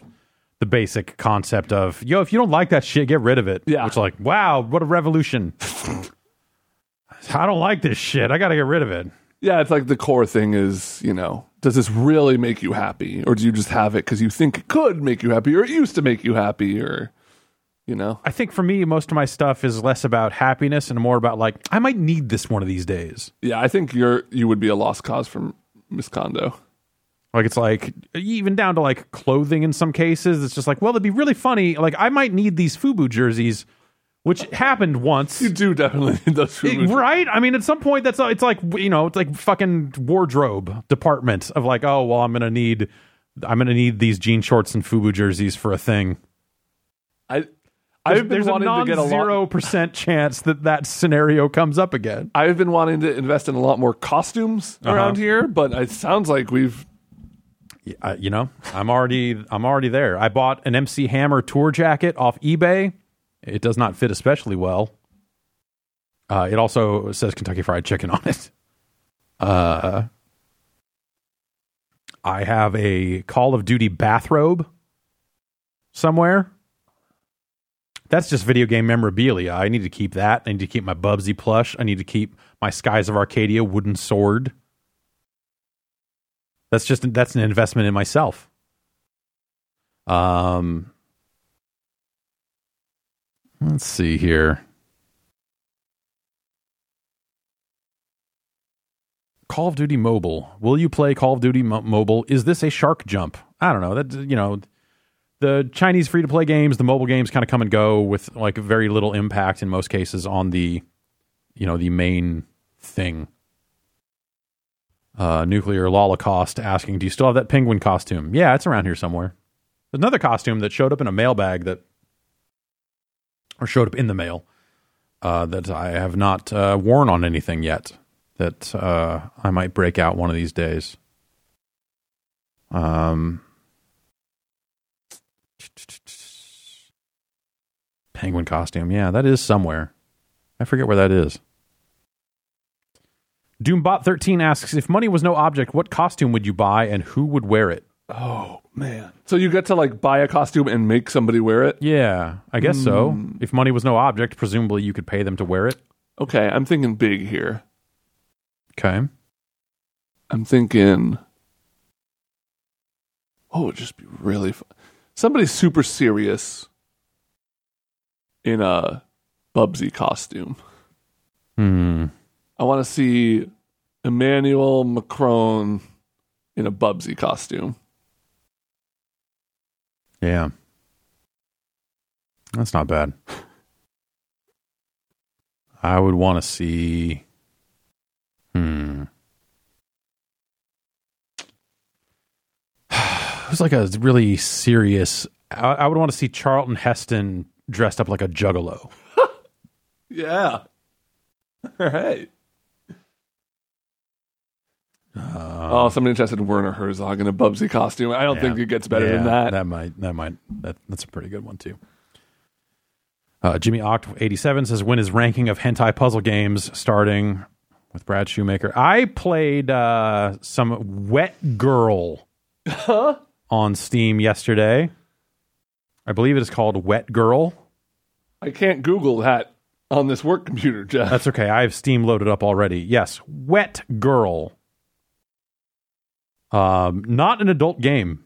the basic concept of yo, if you don't like that shit, get rid of it. Yeah. Which like wow, what a revolution. I don't like this shit. I got to get rid of it. Yeah, it's like the core thing is, you know, does this really make you happy, or do you just have it because you think it could make you happy, or it used to make you happy, or you know? I think for me, most of my stuff is less about happiness and more about like I might need this one of these days. Yeah, I think you're you would be a lost cause from Miss Kondo. Like it's like even down to like clothing in some cases. It's just like, well, it'd be really funny. Like I might need these FUBU jerseys, which happened once. You do definitely need those food. right? I mean, at some point, that's it's like you know, it's like fucking wardrobe department of like, oh well, I'm gonna need, I'm gonna need these jean shorts and FUBU jerseys for a thing. I I've been There's a wanting to get a non-zero percent chance that that scenario comes up again. I've been wanting to invest in a lot more costumes Uh-huh. around here, but it sounds like we've You know, I'm already, I'm already there. I bought an MC Hammer tour jacket off eBay. It does not fit especially well. Uh, it also says Kentucky Fried Chicken on it. Uh, I have a Call of Duty bathrobe somewhere. That's just video game memorabilia. I need to keep that. I need to keep my Bubsy plush. I need to keep my Skies of Arcadia wooden sword. That's just that's an investment in myself. Um, let's see here. Call of Duty Mobile. Will you play Call of Duty Mo- Mobile? Is this a shark jump? I don't know. That you know, the Chinese free to play games, the mobile games kind of come and go with like very little impact in most cases on the, you know, the main thing. Uh, Nuclear Holocaust asking, "Do you still have that penguin costume?" Yeah, it's around here somewhere. There's another costume that showed up in a mailbag that, or showed up in the mail, uh, that I have not uh, worn on anything yet. That uh, I might break out one of these days. Um, penguin costume. Yeah, that is somewhere. I forget where that is. Doombot13 asks if money was no object, what costume would you buy and who would wear it? Oh man. So you get to like buy a costume and make somebody wear it? Yeah, I guess so. If money was no object, presumably you could pay them to wear it. Okay, I'm thinking big here. Okay. I'm thinking Oh, it'd just be really fun. Somebody super serious in a Bubsy costume. Hmm. I want to see Emmanuel Macron in a Bubsy costume. Yeah. That's not bad. I would want to see. Hmm. was like a really serious. I, I would want to see Charlton Heston dressed up like a juggalo. Yeah. All right. Oh, somebody interested in Werner Herzog in a Bubsy costume. I don't Yeah. think it gets better than that. That might. That might. That, that's a pretty good one too. Uh, Jimmy Oct eighty seven says, "When is ranking of hentai puzzle games starting?" With Brad Shoemaker, I played uh, some Wet Girl on Steam yesterday. I believe it is called Wet Girl. I can't Google that on this work computer, Jeff. That's okay. I have Steam loaded up already. Yes, Wet Girl. Um, not an adult game.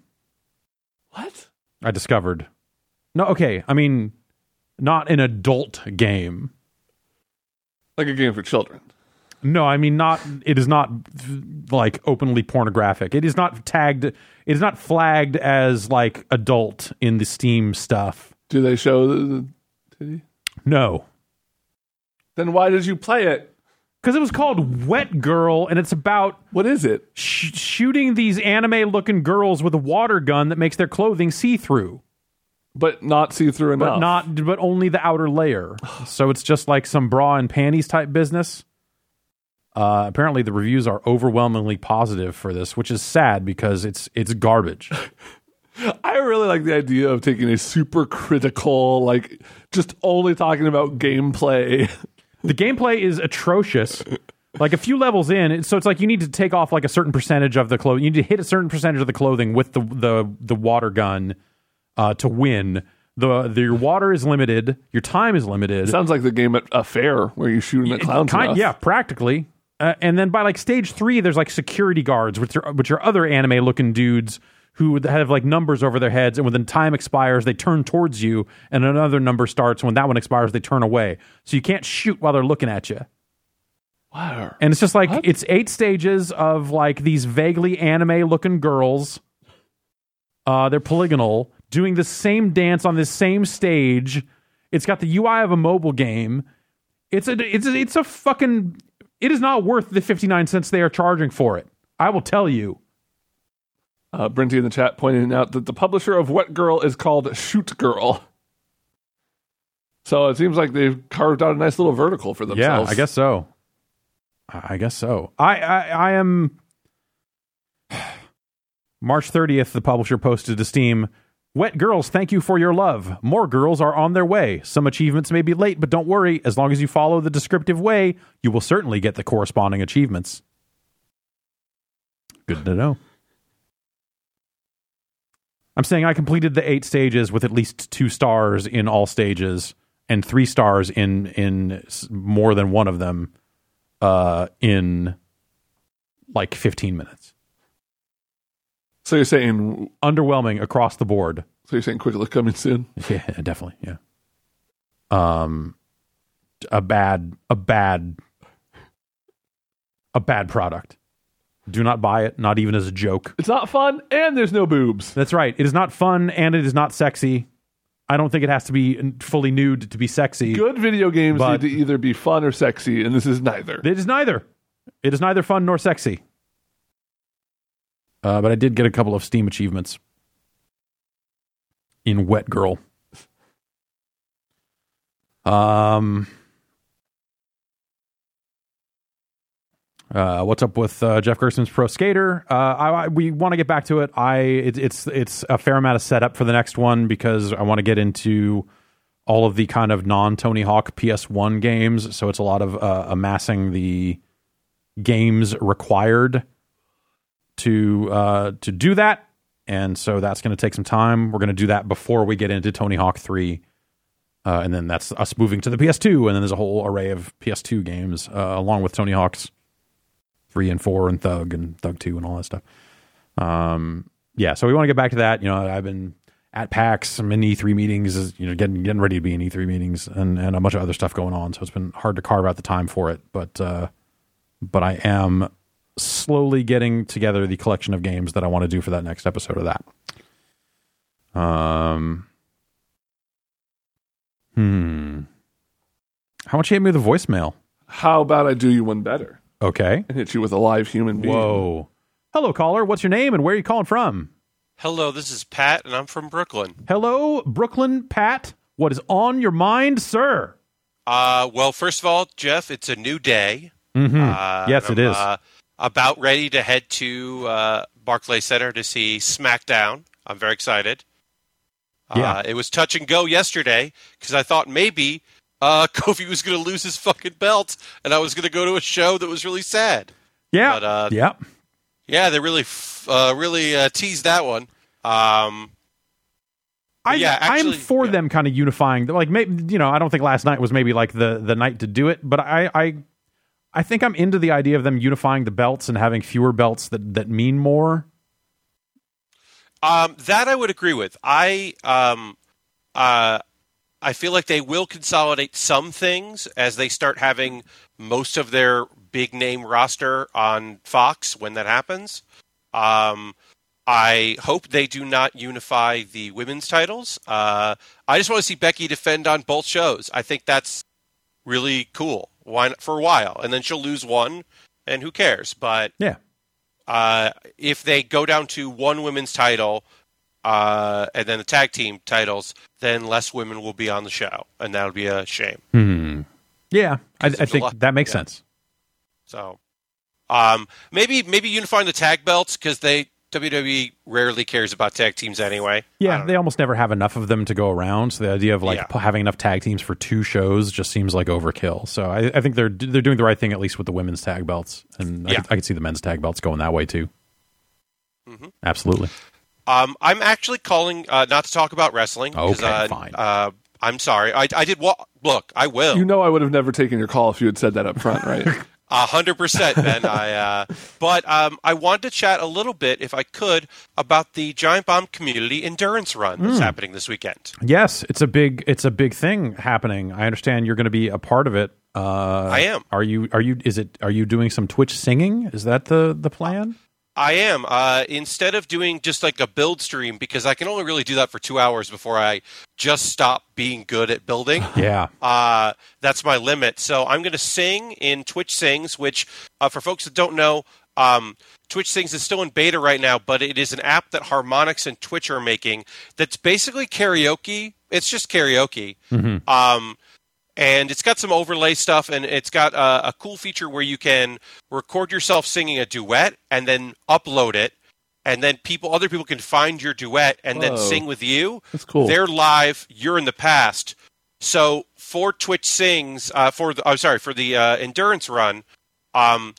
What? I discovered. No, okay. I mean, not an adult game. Like a game for children. No, I mean not. It is not like openly pornographic. It is not tagged. It is not flagged as like adult in the Steam stuff. Do they show the, the titty? No, Then why did you play it? Because it was called Wet Girl, and it's about What is it? sh- shooting these anime-looking girls with a water gun that makes their clothing see-through, But not see through enough. but not, but only the outer layer. so it's just like some bra and panties type business. Uh, apparently, the reviews are overwhelmingly positive for this, which is sad because it's it's garbage. I really like the idea of taking a super critical, like just only talking about gameplay. the gameplay is atrocious. Like a few levels in, so it's like you need to take off like a certain percentage of the clothing. You need to hit a certain percentage of the clothing with the the the water gun uh, to win. The, the your water is limited. Your time is limited. Sounds like the game at a fair where you shoot them at clowns. Kind- yeah, practically. Uh, and then by like stage three, there's like security guards, which are which are other anime looking dudes who have like numbers over their heads, and when the time expires, they turn towards you, and another number starts. And When that one expires, they turn away, so you can't shoot while they're looking at you. Wow. And it's just like What? it's eight stages of like these vaguely anime looking girls. Uh, they're polygonal, doing the same dance on this same stage. It's got the UI of a mobile game. It's a it's a, it's a fucking. It is not worth the fifty nine cents they are charging for it. I will tell you. Uh, Brinty in the chat pointing out that the publisher of Wet Girl is called Shoot Girl. So it seems like they've carved out a nice little vertical for themselves. Yeah. I guess so. I I guess so. I I, I am. March 30th, the publisher posted to Steam Wet girls, thank you for your love. More girls are on their way. Some achievements may be late, but don't worry. As long as you follow the descriptive way, you will certainly get the corresponding achievements. Good to know. I'm saying I completed the eight stages with at least two stars in all stages and three stars in in more than one of them uh, in like 15 minutes. So you're saying, Underwhelming across the board. so you're saying quickly coming soon? Yeah, definitely. Yeah. Um, a bad, a bad, a bad product. Do not buy it. Not even as a joke. It's not fun, and there's no boobs. That's right. It is not fun and it is not sexy. I don't think it has to be fully nude to be sexy. Good video games need to either be fun or sexy, and this is neither. It is neither. It is neither fun nor sexy. Uh, but I did get a couple of Steam achievements in Wet Girl. Um, uh, what's up with uh, Jeff Gerstmann's Pro Skater? Uh, I, I, we want to get back to it. I it, it's it's a fair amount of setup for the next one because I want to get into all of the kind of non Tony Hawk PS1 games. So it's a lot of uh, amassing the games required to uh, to do that, and so that's going to take some time. We're going to do that before we get into Tony Hawk Three, uh, and then that's us moving to the PS2, and then there's a whole array of PS2 games along with Tony Hawk's Three and Four and Thug and Thug Two and all that stuff. Um, yeah, so we want to get back to that. You know, I've been at PAX, I'm in E3 meetings, you know, getting getting ready to be in E3 meetings, and and a bunch of other stuff going on. So it's been hard to carve out the time for it, but uh, but I am slowly getting together the collection of games that I want to do for that next episode of that. Um. Hmm. How much you hit me with a voicemail? How about I do you one better Okay. and hit you with a live human being? Whoa. Hello, caller. What's your name and where are you calling from? Hello, this is Pat, and I'm from Brooklyn. Hello, Brooklyn Pat. What is on your mind, sir? Uh, well, first of all, Jeff, it's a new day. Mm-hmm. Uh, yes, it I'm, is. Uh, about ready to head to uh, Barclay Center to see SmackDown. I'm very excited. Yeah. Uh, it was touch and go yesterday because I thought maybe uh, Kofi was going to lose his fucking belt, and I was going to go to a show that was really sad. yeah. but, uh, yeah. Yeah, they really, f- uh, really uh, teased that one. Um, I, yeah, actually- I'm for yeah. them kind of unifying. Like, maybe you know, I don't think last night was maybe like the the night to do it, but I I I think I'm into the idea of them unifying the belts and having fewer belts that that mean more. Um, that I would agree with. I um, uh, I feel like they will consolidate some things as they start having most of their big name roster on Fox when that happens. Um, I hope they do not unify the women's titles. Uh, I just want to see Becky defend on both shows. I think that's really cool. Why not, for a while, and then she'll lose one, and who cares? But Yeah. uh, if they go down to one women's title uh, and then the tag team titles, then less women will be on the show, and that'll be a shame. Hmm. Yeah, I, I think lot- that makes yeah. sense. So um, maybe maybe unifying the tag belts because they WWE rarely cares about tag teams anyway. Yeah, they know. almost never have enough of them to go around. So the idea of like Yeah. having enough tag teams for two shows just seems like overkill. So I, I think they're they're doing the right thing at least with the women's tag belts, and I, Yeah. could, I could see the men's tag belts going that way too. Mhm. Absolutely. Um, I'm actually calling uh, not to talk about wrestling. 'cause, Okay, uh, fine. Uh, I'm sorry. I, I did. Wa- look, I will. You know, I would have never taken your call if you had said that up front, right? A hundred percent, Ben. I, uh, but um, I wanted to chat a little bit, if I could, about the Giant Bomb Community Endurance Run that's happening this weekend. Yes, it's a big it's a big thing happening. I understand you're going to be a part of it. Uh, I am. Are you? Are you? Is it? Are you doing some Twitch singing? Is that the the plan? I am. Uh, instead of doing just like a build stream, because I can only really do that for two hours before I just stop being good at building. Yeah. Uh, that's my limit. So I'm going to sing in Twitch Sings, which, uh, for folks that don't know, um, Twitch Sings is still in beta right now, but it is an app that Harmonix and Twitch are making that's basically karaoke. It's just karaoke. Um, and it's got some overlay stuff, and it's got uh, a cool feature where you can record yourself singing a duet and then upload it. And then people, other people can find your duet and then sing with you. That's cool. They're live. You're in the past. So for Twitch Sings, uh, for the, I'm sorry, for the uh, endurance run, um,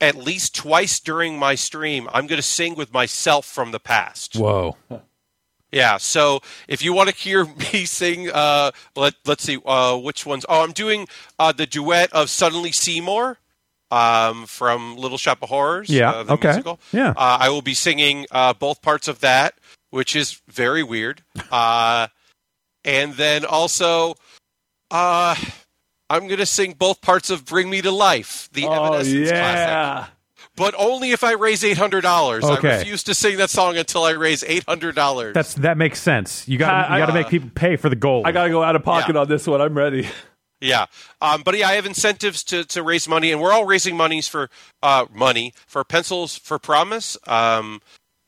at least twice during my stream, I'm going to sing with myself from the past. Whoa. Yeah. So if you want to hear me sing, uh, let let's see, uh, which ones? Oh, I'm doing uh, the duet of Suddenly Seymour um, from Little Shop of Horrors. Yeah, uh, the okay. Musical. Yeah. Uh, I will be singing uh, both parts of that, which is very weird. Uh, and then also, uh, I'm going to sing both parts of Bring Me to Life, the oh Evanescence classic yeah. But only if I raise eight hundred dollars. Okay. I refuse to sing that song until I raise eight hundred dollars. That's that makes sense. You got you got to I- make people pay for the gold. I gotta go out of pocket Yeah. on this one. I'm ready. yeah. Um, but yeah, I have incentives to, to raise money, and we're all raising monies for uh, money for pencils for promise. Um,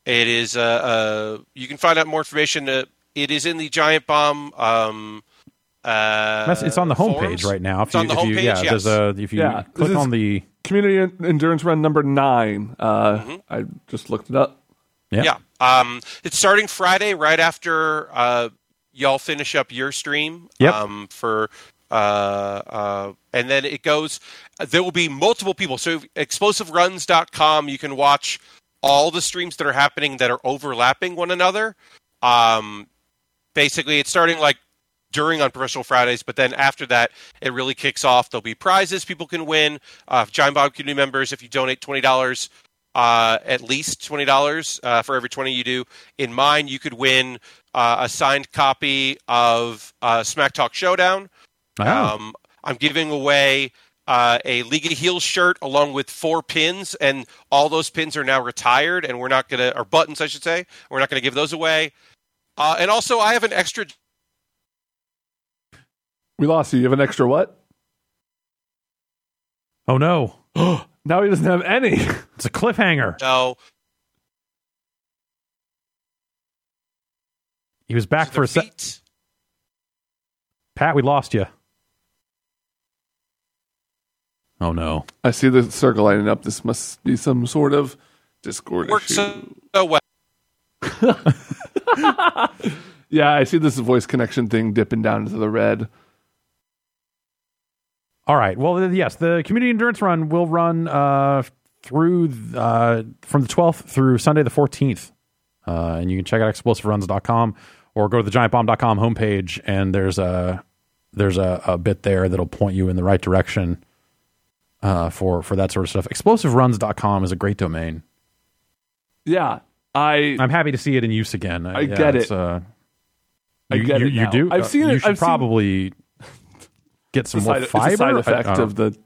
it is uh, uh, you can find out more information. Uh, it is in the Giant Bomb. Um, uh, That's- it's on the homepage forums. right now. If It's you, on the if you, homepage, yeah, yes. there's a if you Yeah, click this is- on the Community en- endurance run number nine. Uh, Mm-hmm. I just looked it up. yeah, Yeah. Um, it's starting Friday, right after uh, y'all finish up your stream. Yep. Um, for uh, uh, and then it goes. There will be multiple people. So explosiveruns.com, you can watch all the streams that are happening that are overlapping one another. Um, basically, it's starting like during Unprofessional Fridays, but then after that, it really kicks off. There'll be prizes people can win. Uh, Giant Bomb community members, if you donate twenty dollars, uh, at least twenty dollars uh, for every twenty you do. In mine, you could win uh, a signed copy of uh, Smack Talk Showdown. Oh. Um, I'm giving away uh, a League of Heels shirt along with four pins, and all those pins are now retired, and we're not gonna, or buttons, I should say, we're not gonna give those away. Uh, and also, I have an extra We lost you. You have an extra what? oh no, Now he doesn't have any. it's a cliffhanger. No. He was back for a sec. Pat, we lost you. Oh no. I see the circle lining up. This must be some sort of Discord works issue. so, so well. Yeah, I see this voice connection thing dipping down into the red. All right. Well, yes, the community endurance run will run uh, through uh, from the 12th through Sunday the 14th. Uh, and you can check out explosiveruns.com or go to the giantbomb.com homepage and there's a there's a, a bit there that'll point you in the right direction uh, for for that sort of stuff. Explosiveruns.com is a great domain. Yeah, I I'm happy to see it in use again. I get it's, it. Uh, I you, get you, it you do. I've Uh, seen You it- should I've seen- probably get some it's more side, it's fiber. a side effect I don't- of the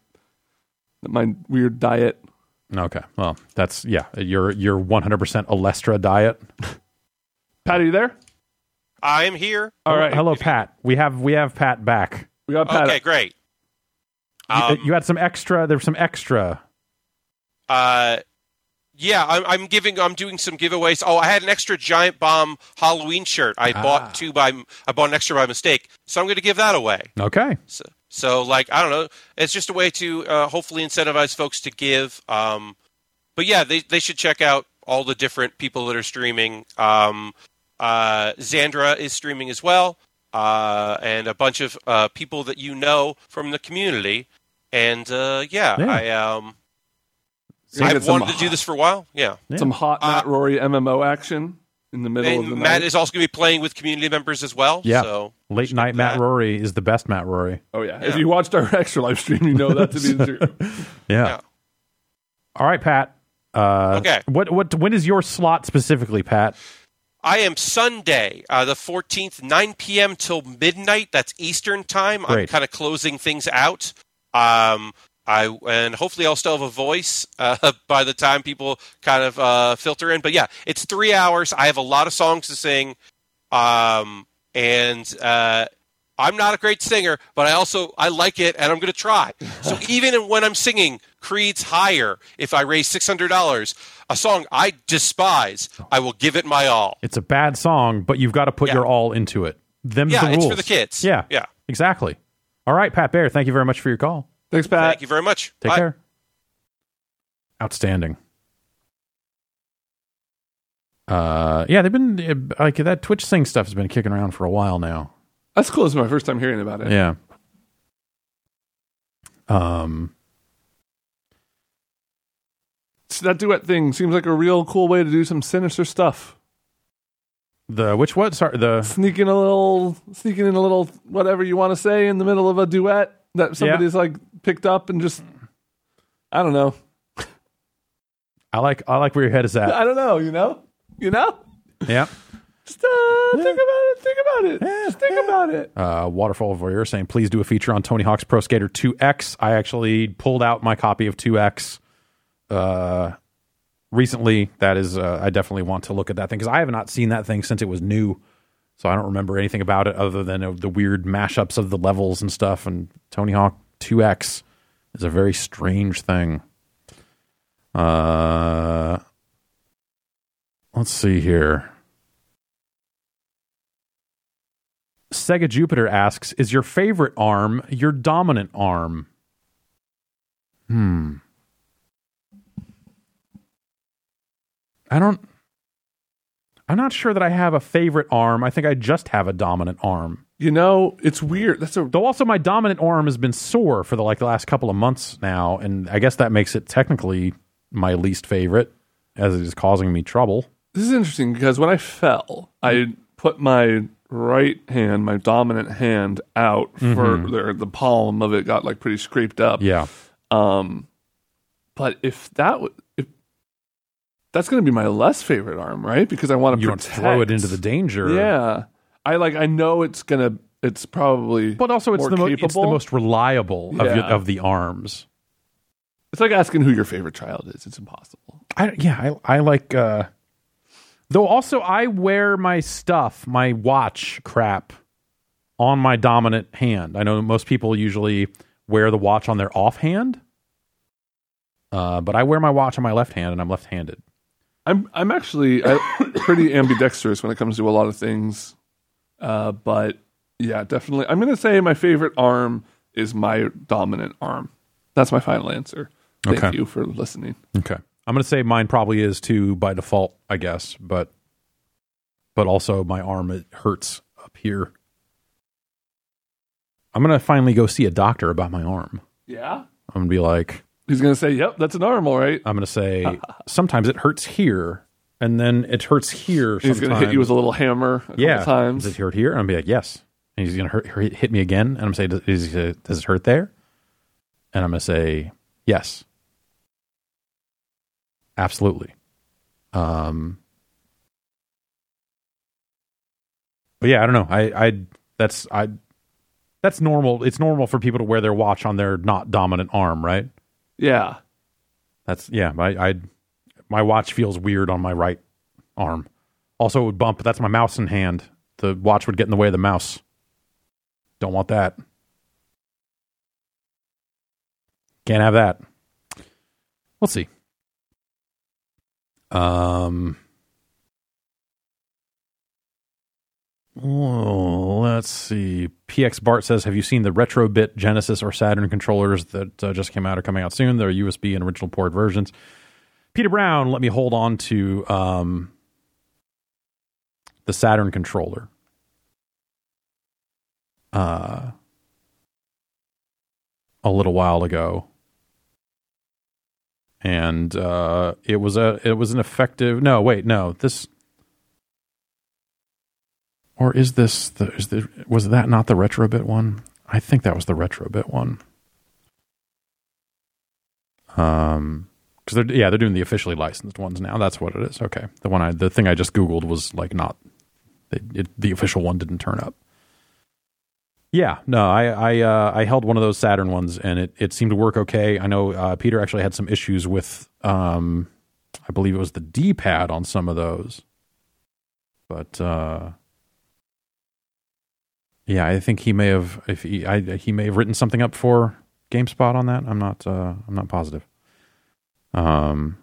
my weird diet. Okay, well, that's yeah. Your your 100 percent Alestra diet. Pat, are you there? I'm here. All right. Hello, Pat. We have we have Pat back. We got Pat. Okay, great. You- Um, you had some extra. There was some extra. Uh, yeah, I'm, I'm giving. I'm doing some giveaways. Oh, I had an extra giant bomb Halloween shirt. I Ah. bought two by. I bought an extra by mistake, so I'm going to give that away. Okay. So, so like I don't know. It's just a way to uh, hopefully incentivize folks to give. Um, but yeah, they they should check out all the different people that are streaming. Um, uh, Xandra is streaming as well, uh, and a bunch of uh, people that you know from the community. And uh, yeah, Yeah. I um, You're I've wanted to do this for a while. Yeah. Yeah. Some hot Uh, Matt Rorie MMO action in the middle of the And night. Matt is also going to be playing with community members as well. Yeah. So Late night Matt that. Rorie is the best Matt Rorie. oh yeah. Yeah. If you watched our extra live stream, you know that to be true. Yeah. Yeah. All right, Pat. Uh, Okay. What what when is your slot specifically, Pat? I am Sunday, uh, the 14th, 9 p.m. till midnight. That's Eastern time. I'm kind of closing things out. Um, I and hopefully I'll still have a voice uh, by the time people kind of uh, filter in. But yeah, it's three hours. I have a lot of songs to sing, um, and uh, I'm not a great singer, but I also I like it, and I'm going to try. So even when I'm singing Creed's "Higher," if I raise six hundred dollars, a song I despise, I will give it my all. It's a bad song, but you've got to put Yeah. your all into it. Them Yeah, the it's for the kids. Yeah. Yeah. Exactly. All right, Pat Bear. Thank you very much for your call. Thanks, Pat. Thank you very much. Take Bye. care. Outstanding. Uh, yeah, they've been uh, like that Twitch Sing stuff has been kicking around for a while now. That's cool. This is my first time hearing about it. Yeah. Um. So that duet thing seems like a real cool way to do some sinister stuff. The which what? Sorry. The Sneaking a little, sneaking in a little whatever you want to say in the middle of a duet that somebody's like picked up and just, I don't know. I like I like where your head is at. I don't know. You know, you know. yeah. Just uh, think about it. Think about it. Just think about it. Uh, Waterfall Voyeur saying, please do a feature on Tony Hawk's Pro Skater 2X. I actually pulled out my copy of 2X uh, recently. That is, uh, I definitely want to look at that thing because I have not seen that thing since it was new. So I don't remember anything about it other than the weird mashups of the levels and stuff. And Tony Hawk 2X is a very strange thing. Uh, let's see here. Sega Jupiter asks, "Is your favorite arm your dominant arm?" Hmm. I don't. I'm not sure that I have a favorite arm. I think I just have a dominant arm. You know, it's weird. That's a Though also my dominant arm has been sore for the like the last couple of months now, and I guess that makes it technically my least favorite, as it is causing me trouble. This is interesting because when I fell, I put my right hand, my dominant hand, out for the, the palm of it got like pretty scraped up. Yeah. Um, but if that w- if that's going to be my less favorite arm, right? Because I want to You don't throw it into the danger. Yeah, I like. I know it's gonna. It's probably. But also, it's more the, mo- it's the most reliable of, your, Yeah. of the arms. It's like asking who your favorite child is. It's impossible. I, yeah, I, I like. Uh, though also, I wear my stuff, my watch crap, on my dominant hand. I know most people usually wear the watch on their offhand, uh, but I wear my watch on my left hand, and I'm left-handed. I'm I'm actually pretty ambidextrous when it comes to a lot of things, uh, but yeah, definitely. I'm gonna say my favorite arm is my dominant arm. That's my final answer. Thank Okay. you for listening. Okay, I'm going to say mine probably is too by default, I guess, but but also my arm it hurts up here. I'm going to finally go see a doctor about my arm. Yeah, I'm going to be like, He's going to say, "Yep, that's an arm, all right." I'm going to say, "Sometimes it hurts here, and then it hurts here." Sometimes. He's going to hit you with a little hammer. A yeah, times does it hurt here? I'm be like, "Yes." And he's going to hurt, hit me again, and I'm say, does, uh, does it hurt there?" And I'm going to say, "Yes, absolutely." Um, but yeah, I don't know. I, I that's I that's normal. It's normal for people to wear their watch on their not dominant arm, right? Yeah. That's yeah. I, I my watch feels weird on my right arm. Also, it would bump. That's my mouse in hand. The watch would get in the way of the mouse. Don't want that. Can't have that. We'll see. Um. Oh, let's see. PX Bart says, "Have you seen the Retrobit Genesis or Saturn controllers that uh, just came out or coming out soon? They're USB and original port versions." Peter Brown, let me hold on to um, the Saturn controller. Uh, a little while ago, and uh, it was a it was an effective. No, wait, no, this or is this the is the was that not the retrobit one? I think that was the retrobit one. Um, because they're yeah they're doing the officially licensed ones now. That's what it is. Okay, the one I the thing I just googled was like not it, it, the official one didn't turn up. Yeah, no, I I uh, I held one of those Saturn ones and it it seemed to work okay. I know uh, Peter actually had some issues with um, I believe it was the D pad on some of those, but uh, yeah, I think he may have if he I, he may have written something up for GameSpot on that. I'm not uh, I'm not positive. Um,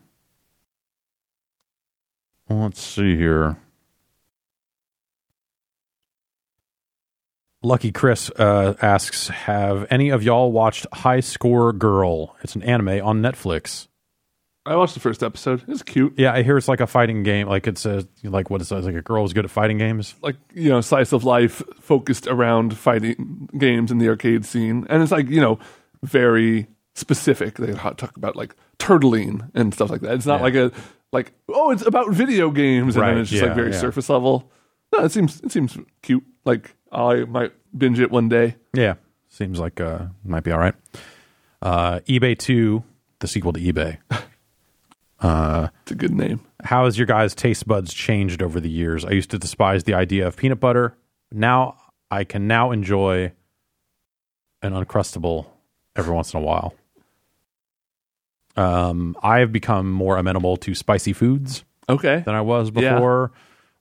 let's see here. Lucky Chris uh, asks, "Have any of y'all watched High Score Girl? It's an anime on Netflix. I watched the first episode. It's cute. Yeah, I hear it's like a fighting game. Like it's a like what it says, like a girl who's good at fighting games. Like, you know, slice of life focused around fighting games in the arcade scene. And it's like, you know, very specific. They talk about like turtling and stuff like that. It's not Yeah. like a like, oh, it's about video games and Right, then it's just yeah, like very yeah. surface level. No, it seems it seems cute. Like I might binge it one day. Yeah, seems like uh might be all right. Uh, eBay Two, the sequel to eBay. It's a good name. How has your guys' taste buds changed over the years? I used to despise the idea of peanut butter. Now I can now enjoy an uncrustable every once in a while. Um, I have become more amenable to spicy foods Okay. than I was Yeah. before.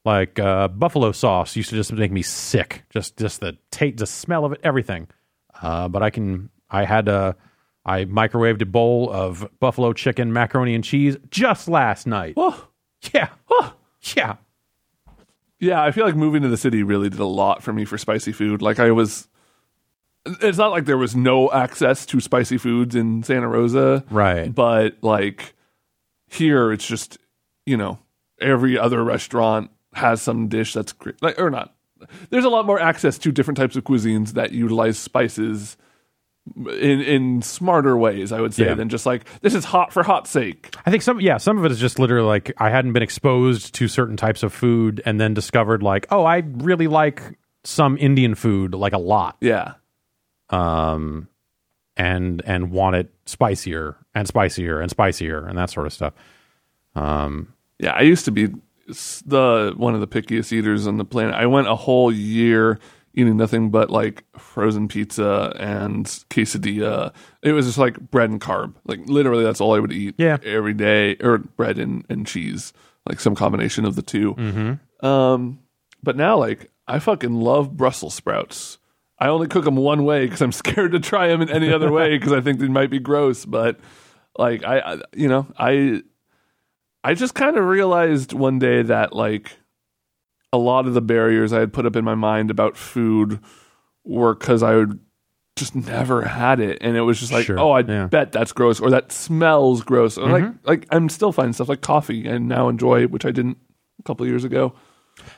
Like uh, buffalo sauce used to just make me sick. Just just the taste, the smell of it, everything. Uh, but I can. I had a. I microwaved a bowl of buffalo chicken, macaroni and cheese just last night. Oh, Yeah. Yeah. yeah, I feel like moving to the city really did a lot for me for spicy food. Like I was it's not like there was no access to spicy foods in Santa Rosa. Right. But like here it's just, you know, every other restaurant has some dish that's great. Like or not. There's a lot more access to different types of cuisines that utilize spices in in smarter ways, I would say, Yeah. than just like this is hot for hot sake. I think some, yeah, some of it is just literally like I hadn't been exposed to certain types of food and then discovered like, oh, I really like some Indian food like a lot. Yeah. um, and and want it spicier and spicier and spicier and that sort of stuff. Um, Yeah, I used to be the one of the pickiest eaters on the planet. I went a whole year eating nothing but like frozen pizza and quesadilla. It was just like bread and carb. Like literally, that's all I would eat. Yeah. every day, or bread and, and cheese, like some combination of the 2 Mm-hmm. Um, but now like I fucking love Brussels sprouts. I only cook them one way because I'm scared to try them in any other way because I think they might be gross. But like I, I you know, I I just kind of realized one day that like a lot of the barriers I had put up in my mind about food were because I would just never had it, and it was just like, Sure, oh, I yeah. Mm-hmm. bet that's gross, or that smells gross, or like like I'm still finding stuff like coffee and now enjoy, which I didn't a couple of years ago.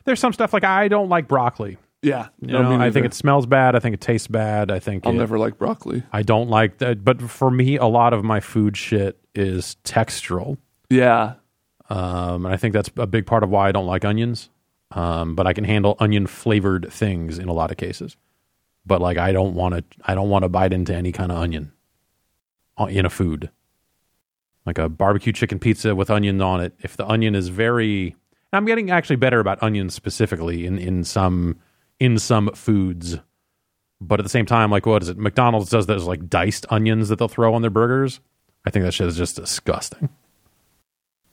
there's some stuff like I don't like broccoli. Yeah, You know, I think it smells bad. I think it tastes bad. I think I'll it- never like broccoli. I don't like that. But for me, a lot of my food shit is textural. Yeah, Um, and I think that's a big part of why I don't like onions. Um, but I can handle onion flavored things in a lot of cases. But like, I don't want to. I don't want to bite into any kind of onion in a food. Like a barbecue chicken pizza with onions on it. If the onion is very, I'm getting actually better about onions specifically in in some in some foods. But at the same time, like what is it? McDonald's does those like diced onions that they'll throw on their burgers. I think that shit is just disgusting.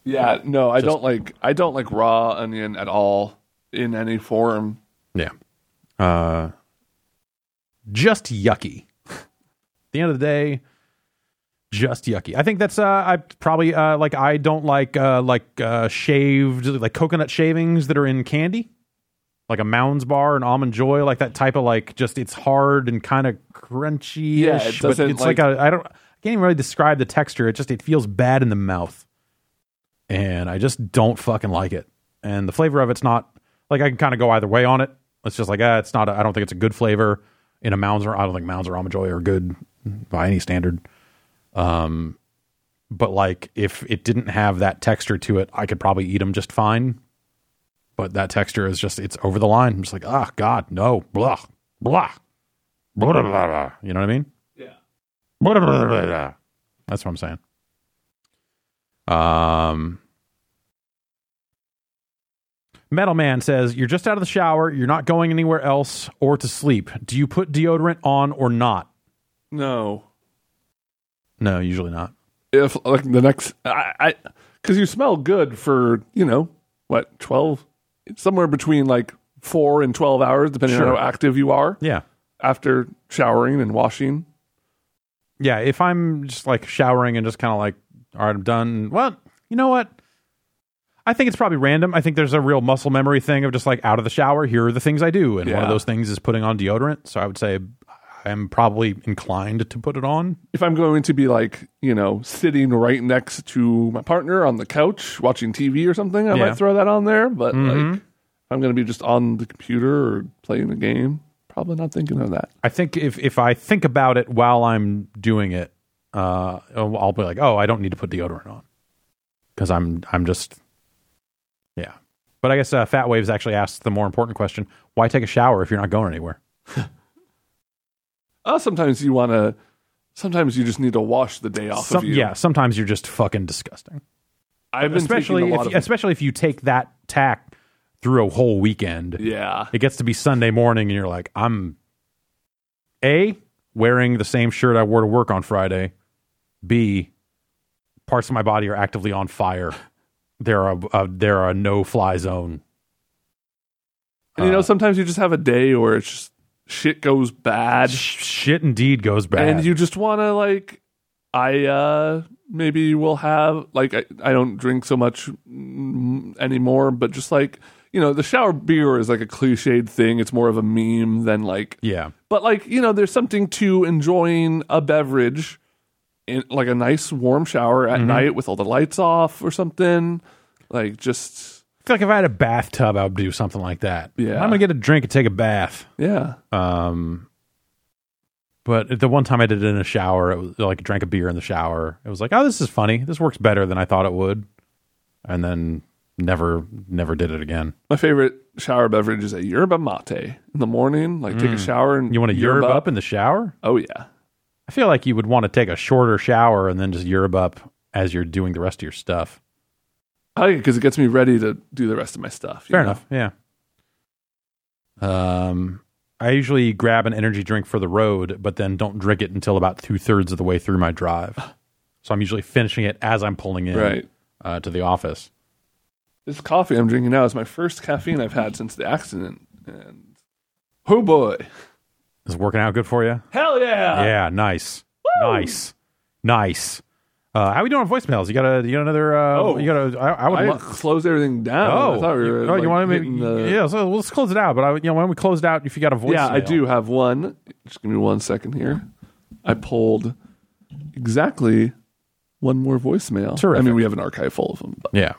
Yeah, no, I Just- don't like I don't like raw onion at all in any form. Yeah. Uh just yucky. At the end of the day, just yucky. I think that's uh I probably uh like I don't like uh like uh shaved like coconut shavings that are in candy. Like a Mounds bar and almond joy, like that type of like just it's hard and kind of crunchy. Yeah, it but it's like, like- a I don't I can't even really describe the texture. It just it feels bad in the mouth. And I just don't fucking like it. And the flavor of it's not like I can kind of go either way on it. It's just like ah, it's not. A, I don't think it's a good flavor in a Mounds or I don't think Mounds or almond joy are good by any standard. Um, but like if it didn't have that texture to it, I could probably eat them just fine. But that texture is just it's over the line. I'm just like ah God no blah blah blah blah blah. blah. You know what I mean? Yeah. Blah, blah, blah, blah, blah. That's what I'm saying. Um, Metal Man says, You're just out of the shower. You're not going anywhere else or to sleep. Do you put deodorant on or not? No. No, usually not. If like the next I, I cuz you smell good for, you know, what, 12 somewhere between like 4 and 12 hours depending Sure. on how active you are Yeah. after showering and washing. Yeah. If I'm just like showering and just kind of like, All right, I'm done. Well, you know what? I think it's probably random. I think there's a real muscle memory thing of just like out of the shower, here are the things I do. And one of those things is putting on deodorant. So I would say I'm probably inclined to put it on. If I'm going to be like, you know, sitting right next to my partner on the couch watching TV or something, I Yeah. might throw that on there, but Mhm. like if I'm going to be just on the computer or playing a game, probably not thinking of that. I think if if I think about it while I'm doing it, uh, I'll be like, oh, I don't need to put deodorant on because I'm I'm just yeah. But I guess uh, Fat Waves actually asked the more important question: Why take a shower if you're not going anywhere? Uh, sometimes you want to. Sometimes you just need to wash the day off Some- of you. yeah, sometimes you're just fucking disgusting. I've been Especially a if of. especially if you take that tack through a whole weekend. yeah, It gets to be Sunday morning, and you're like, I'm a wearing the same shirt I wore to work on Friday. B parts of my body are actively on fire. There are a, there are a no fly zone. and you know uh, sometimes you just have a day where it's just shit goes bad, Sh- shit indeed goes bad. and you just want to like. I uh maybe will have like I, I don't drink so much anymore, but just like you know the shower beer is like a cliched thing. It's more of a meme than like yeah, But like you know, there's something to enjoying a beverage in like a nice warm shower Mm-hmm. at night with all the lights off or something. Like just I feel like if I had a bathtub, I would do something like that. Yeah. I'm gonna get a drink and take a bath. yeah, Um, but the one time I did it in a shower, it was like drank a beer in the shower. It was like, oh, this is funny. This works better than I thought it would, and then never, never did it again. my favorite shower beverage is a yerba mate in the morning. Like take a shower and Mm. You want to yerba up in the shower? oh yeah, I feel like you would want to take a shorter shower and then just yerba up as you're doing the rest of your stuff. I like it because it gets me ready to do the rest of my stuff. Fair know? enough. Yeah. Um, I usually grab an energy drink for the road, but then don't drink it until about two thirds of the way through my drive. So I'm usually finishing it as I'm pulling in Right. uh, to the office. This coffee I'm drinking now is my first caffeine I've had since the accident, and oh boy, Is working out good for you? hell yeah, yeah, nice, nice, nice. Uh, how we doing on voicemails? You got a, you got another? Uh, Oh. you got a, I, I would. I lo- closed everything down. oh, I thought we were. oh, like, you want to the- Yeah, so let's close it out. But I, you know, when we close it out, if you got a voicemail, Yeah, I do have one. Just give me one second here. I pulled exactly one more voicemail. Terrific. I mean, we have an archive full of them. But Yeah,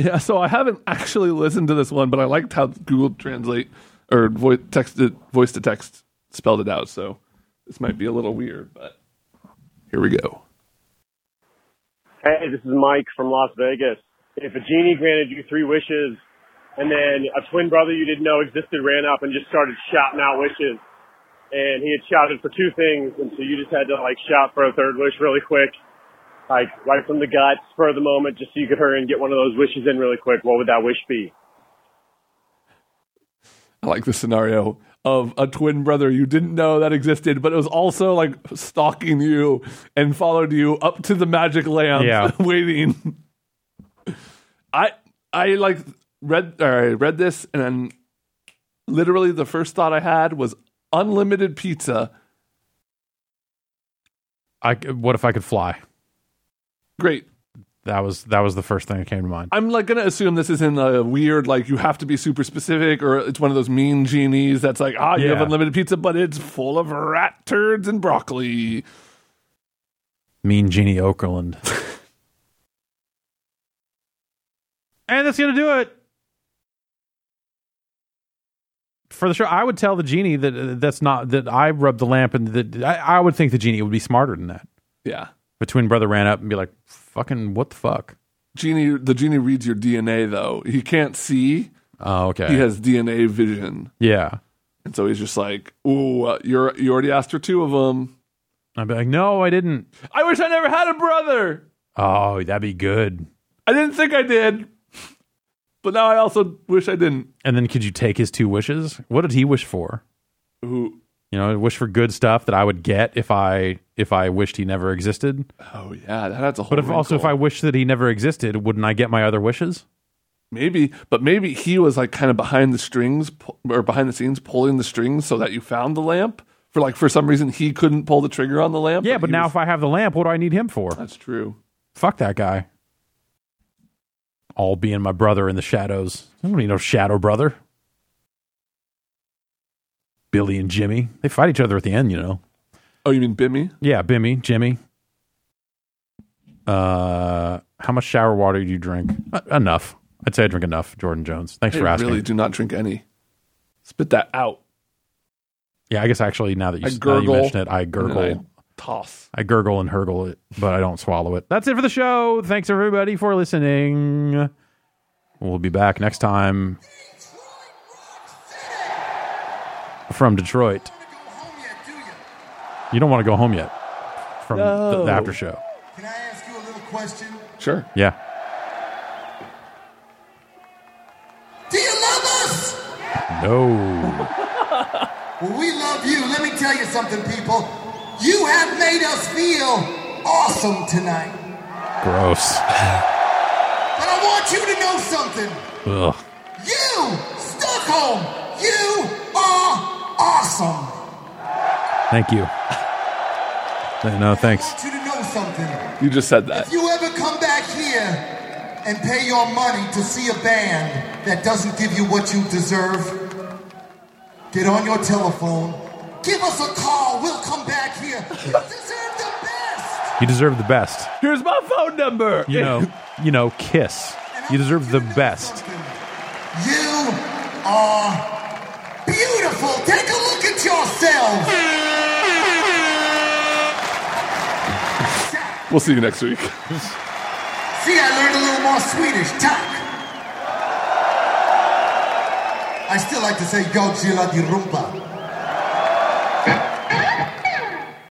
yeah, so I haven't actually listened to this one, but I liked how Google Translate or voice text voice to text spelled it out. So this might be a little weird, but here we go. Hey, this is Mike from Las Vegas. If a genie granted you three wishes and then a twin brother you didn't know existed ran up and just started shouting out wishes and he had shouted for two things and so you just had to like shout for a third wish really quick, like right from the gut, spur of the moment, just so you could hurry and get one of those wishes in really quick, what would that wish be? I like the scenario of a twin brother you didn't know that existed, but it was also like stalking you and followed you up to the magic lamp, Yeah. waiting. I I like read or I read this and then literally the first thought I had was unlimited pizza. I what if I could fly? Great. That was that was the first thing that came to mind. I'm like gonna assume this isn't a weird like you have to be super specific or it's one of those mean genies that's like ah you have unlimited pizza but it's full of rat turds and broccoli. Mean Genie Okerlund. and that's gonna do it for the show. I would tell the genie that uh, that's not that I rubbed the lamp, and that I, I would think the genie would be smarter than that. Yeah. The twin brother ran up and be like, "Fucking what the fuck." Genie the genie reads your DNA though. He can't see. Oh, okay. He has DNA vision. yeah. And so he's just like, "Ooh, uh, you're you already asked for two of them. I'd be like, "No, I didn't." I wish I never had a brother. Oh, that'd be good. I didn't think I did. But now I also wish I didn't." And then could you take his two wishes? What did he wish for? Ooh. You know, wish for good stuff that I would get if I if I wished he never existed. Oh yeah, that adds a whole But if also if I wrinkle. wished that he never existed, wouldn't I get my other wishes? Maybe, but maybe he was like kind of behind the strings or behind the scenes pulling the strings so that you found the lamp. For like for some reason he couldn't pull the trigger on the lamp. Yeah, but he now was- if I have the lamp, what do I need him for? that's true. Fuck that guy. All being my brother in the shadows. I don't need no shadow brother. Billy and Jimmy. They fight each other at the end, you know. Oh, you mean Bimmy? Yeah, Bimmy, Jimmy. Uh, how much shower water do you drink? Uh, enough. I'd say I drink enough. Jordan Jones. Thanks I for asking. really do not drink any. Spit that out. Yeah, I guess actually now that you, I now that you mention it, I gurgle. I toss. I gurgle and hurgle it, but I don't swallow it. That's it for the show. Thanks everybody for listening. We'll be back next time from Detroit. You don't want to go home yet from the, No. the after show. Can I ask you a little question? Sure. Yeah. Do you love us? No. Well, we love you. Let me tell you something, people. You have made us feel awesome tonight. Gross. But I want you to know something. Ugh. You, Stockholm, you are awesome. Thank you. No, thanks. I want you to know something. You just said that. If you ever come back here and pay your money to see a band that doesn't give you what you deserve, get on your telephone, give us a call. We'll come back here. You deserve the best. You deserve the best. Here's my phone number. You know, you know, kiss. You deserve the best. You are beautiful. Take a look at yourself. We'll see you next week. See, I learned a little more Swedish. Tack. I still like to say, gillar din rumpa.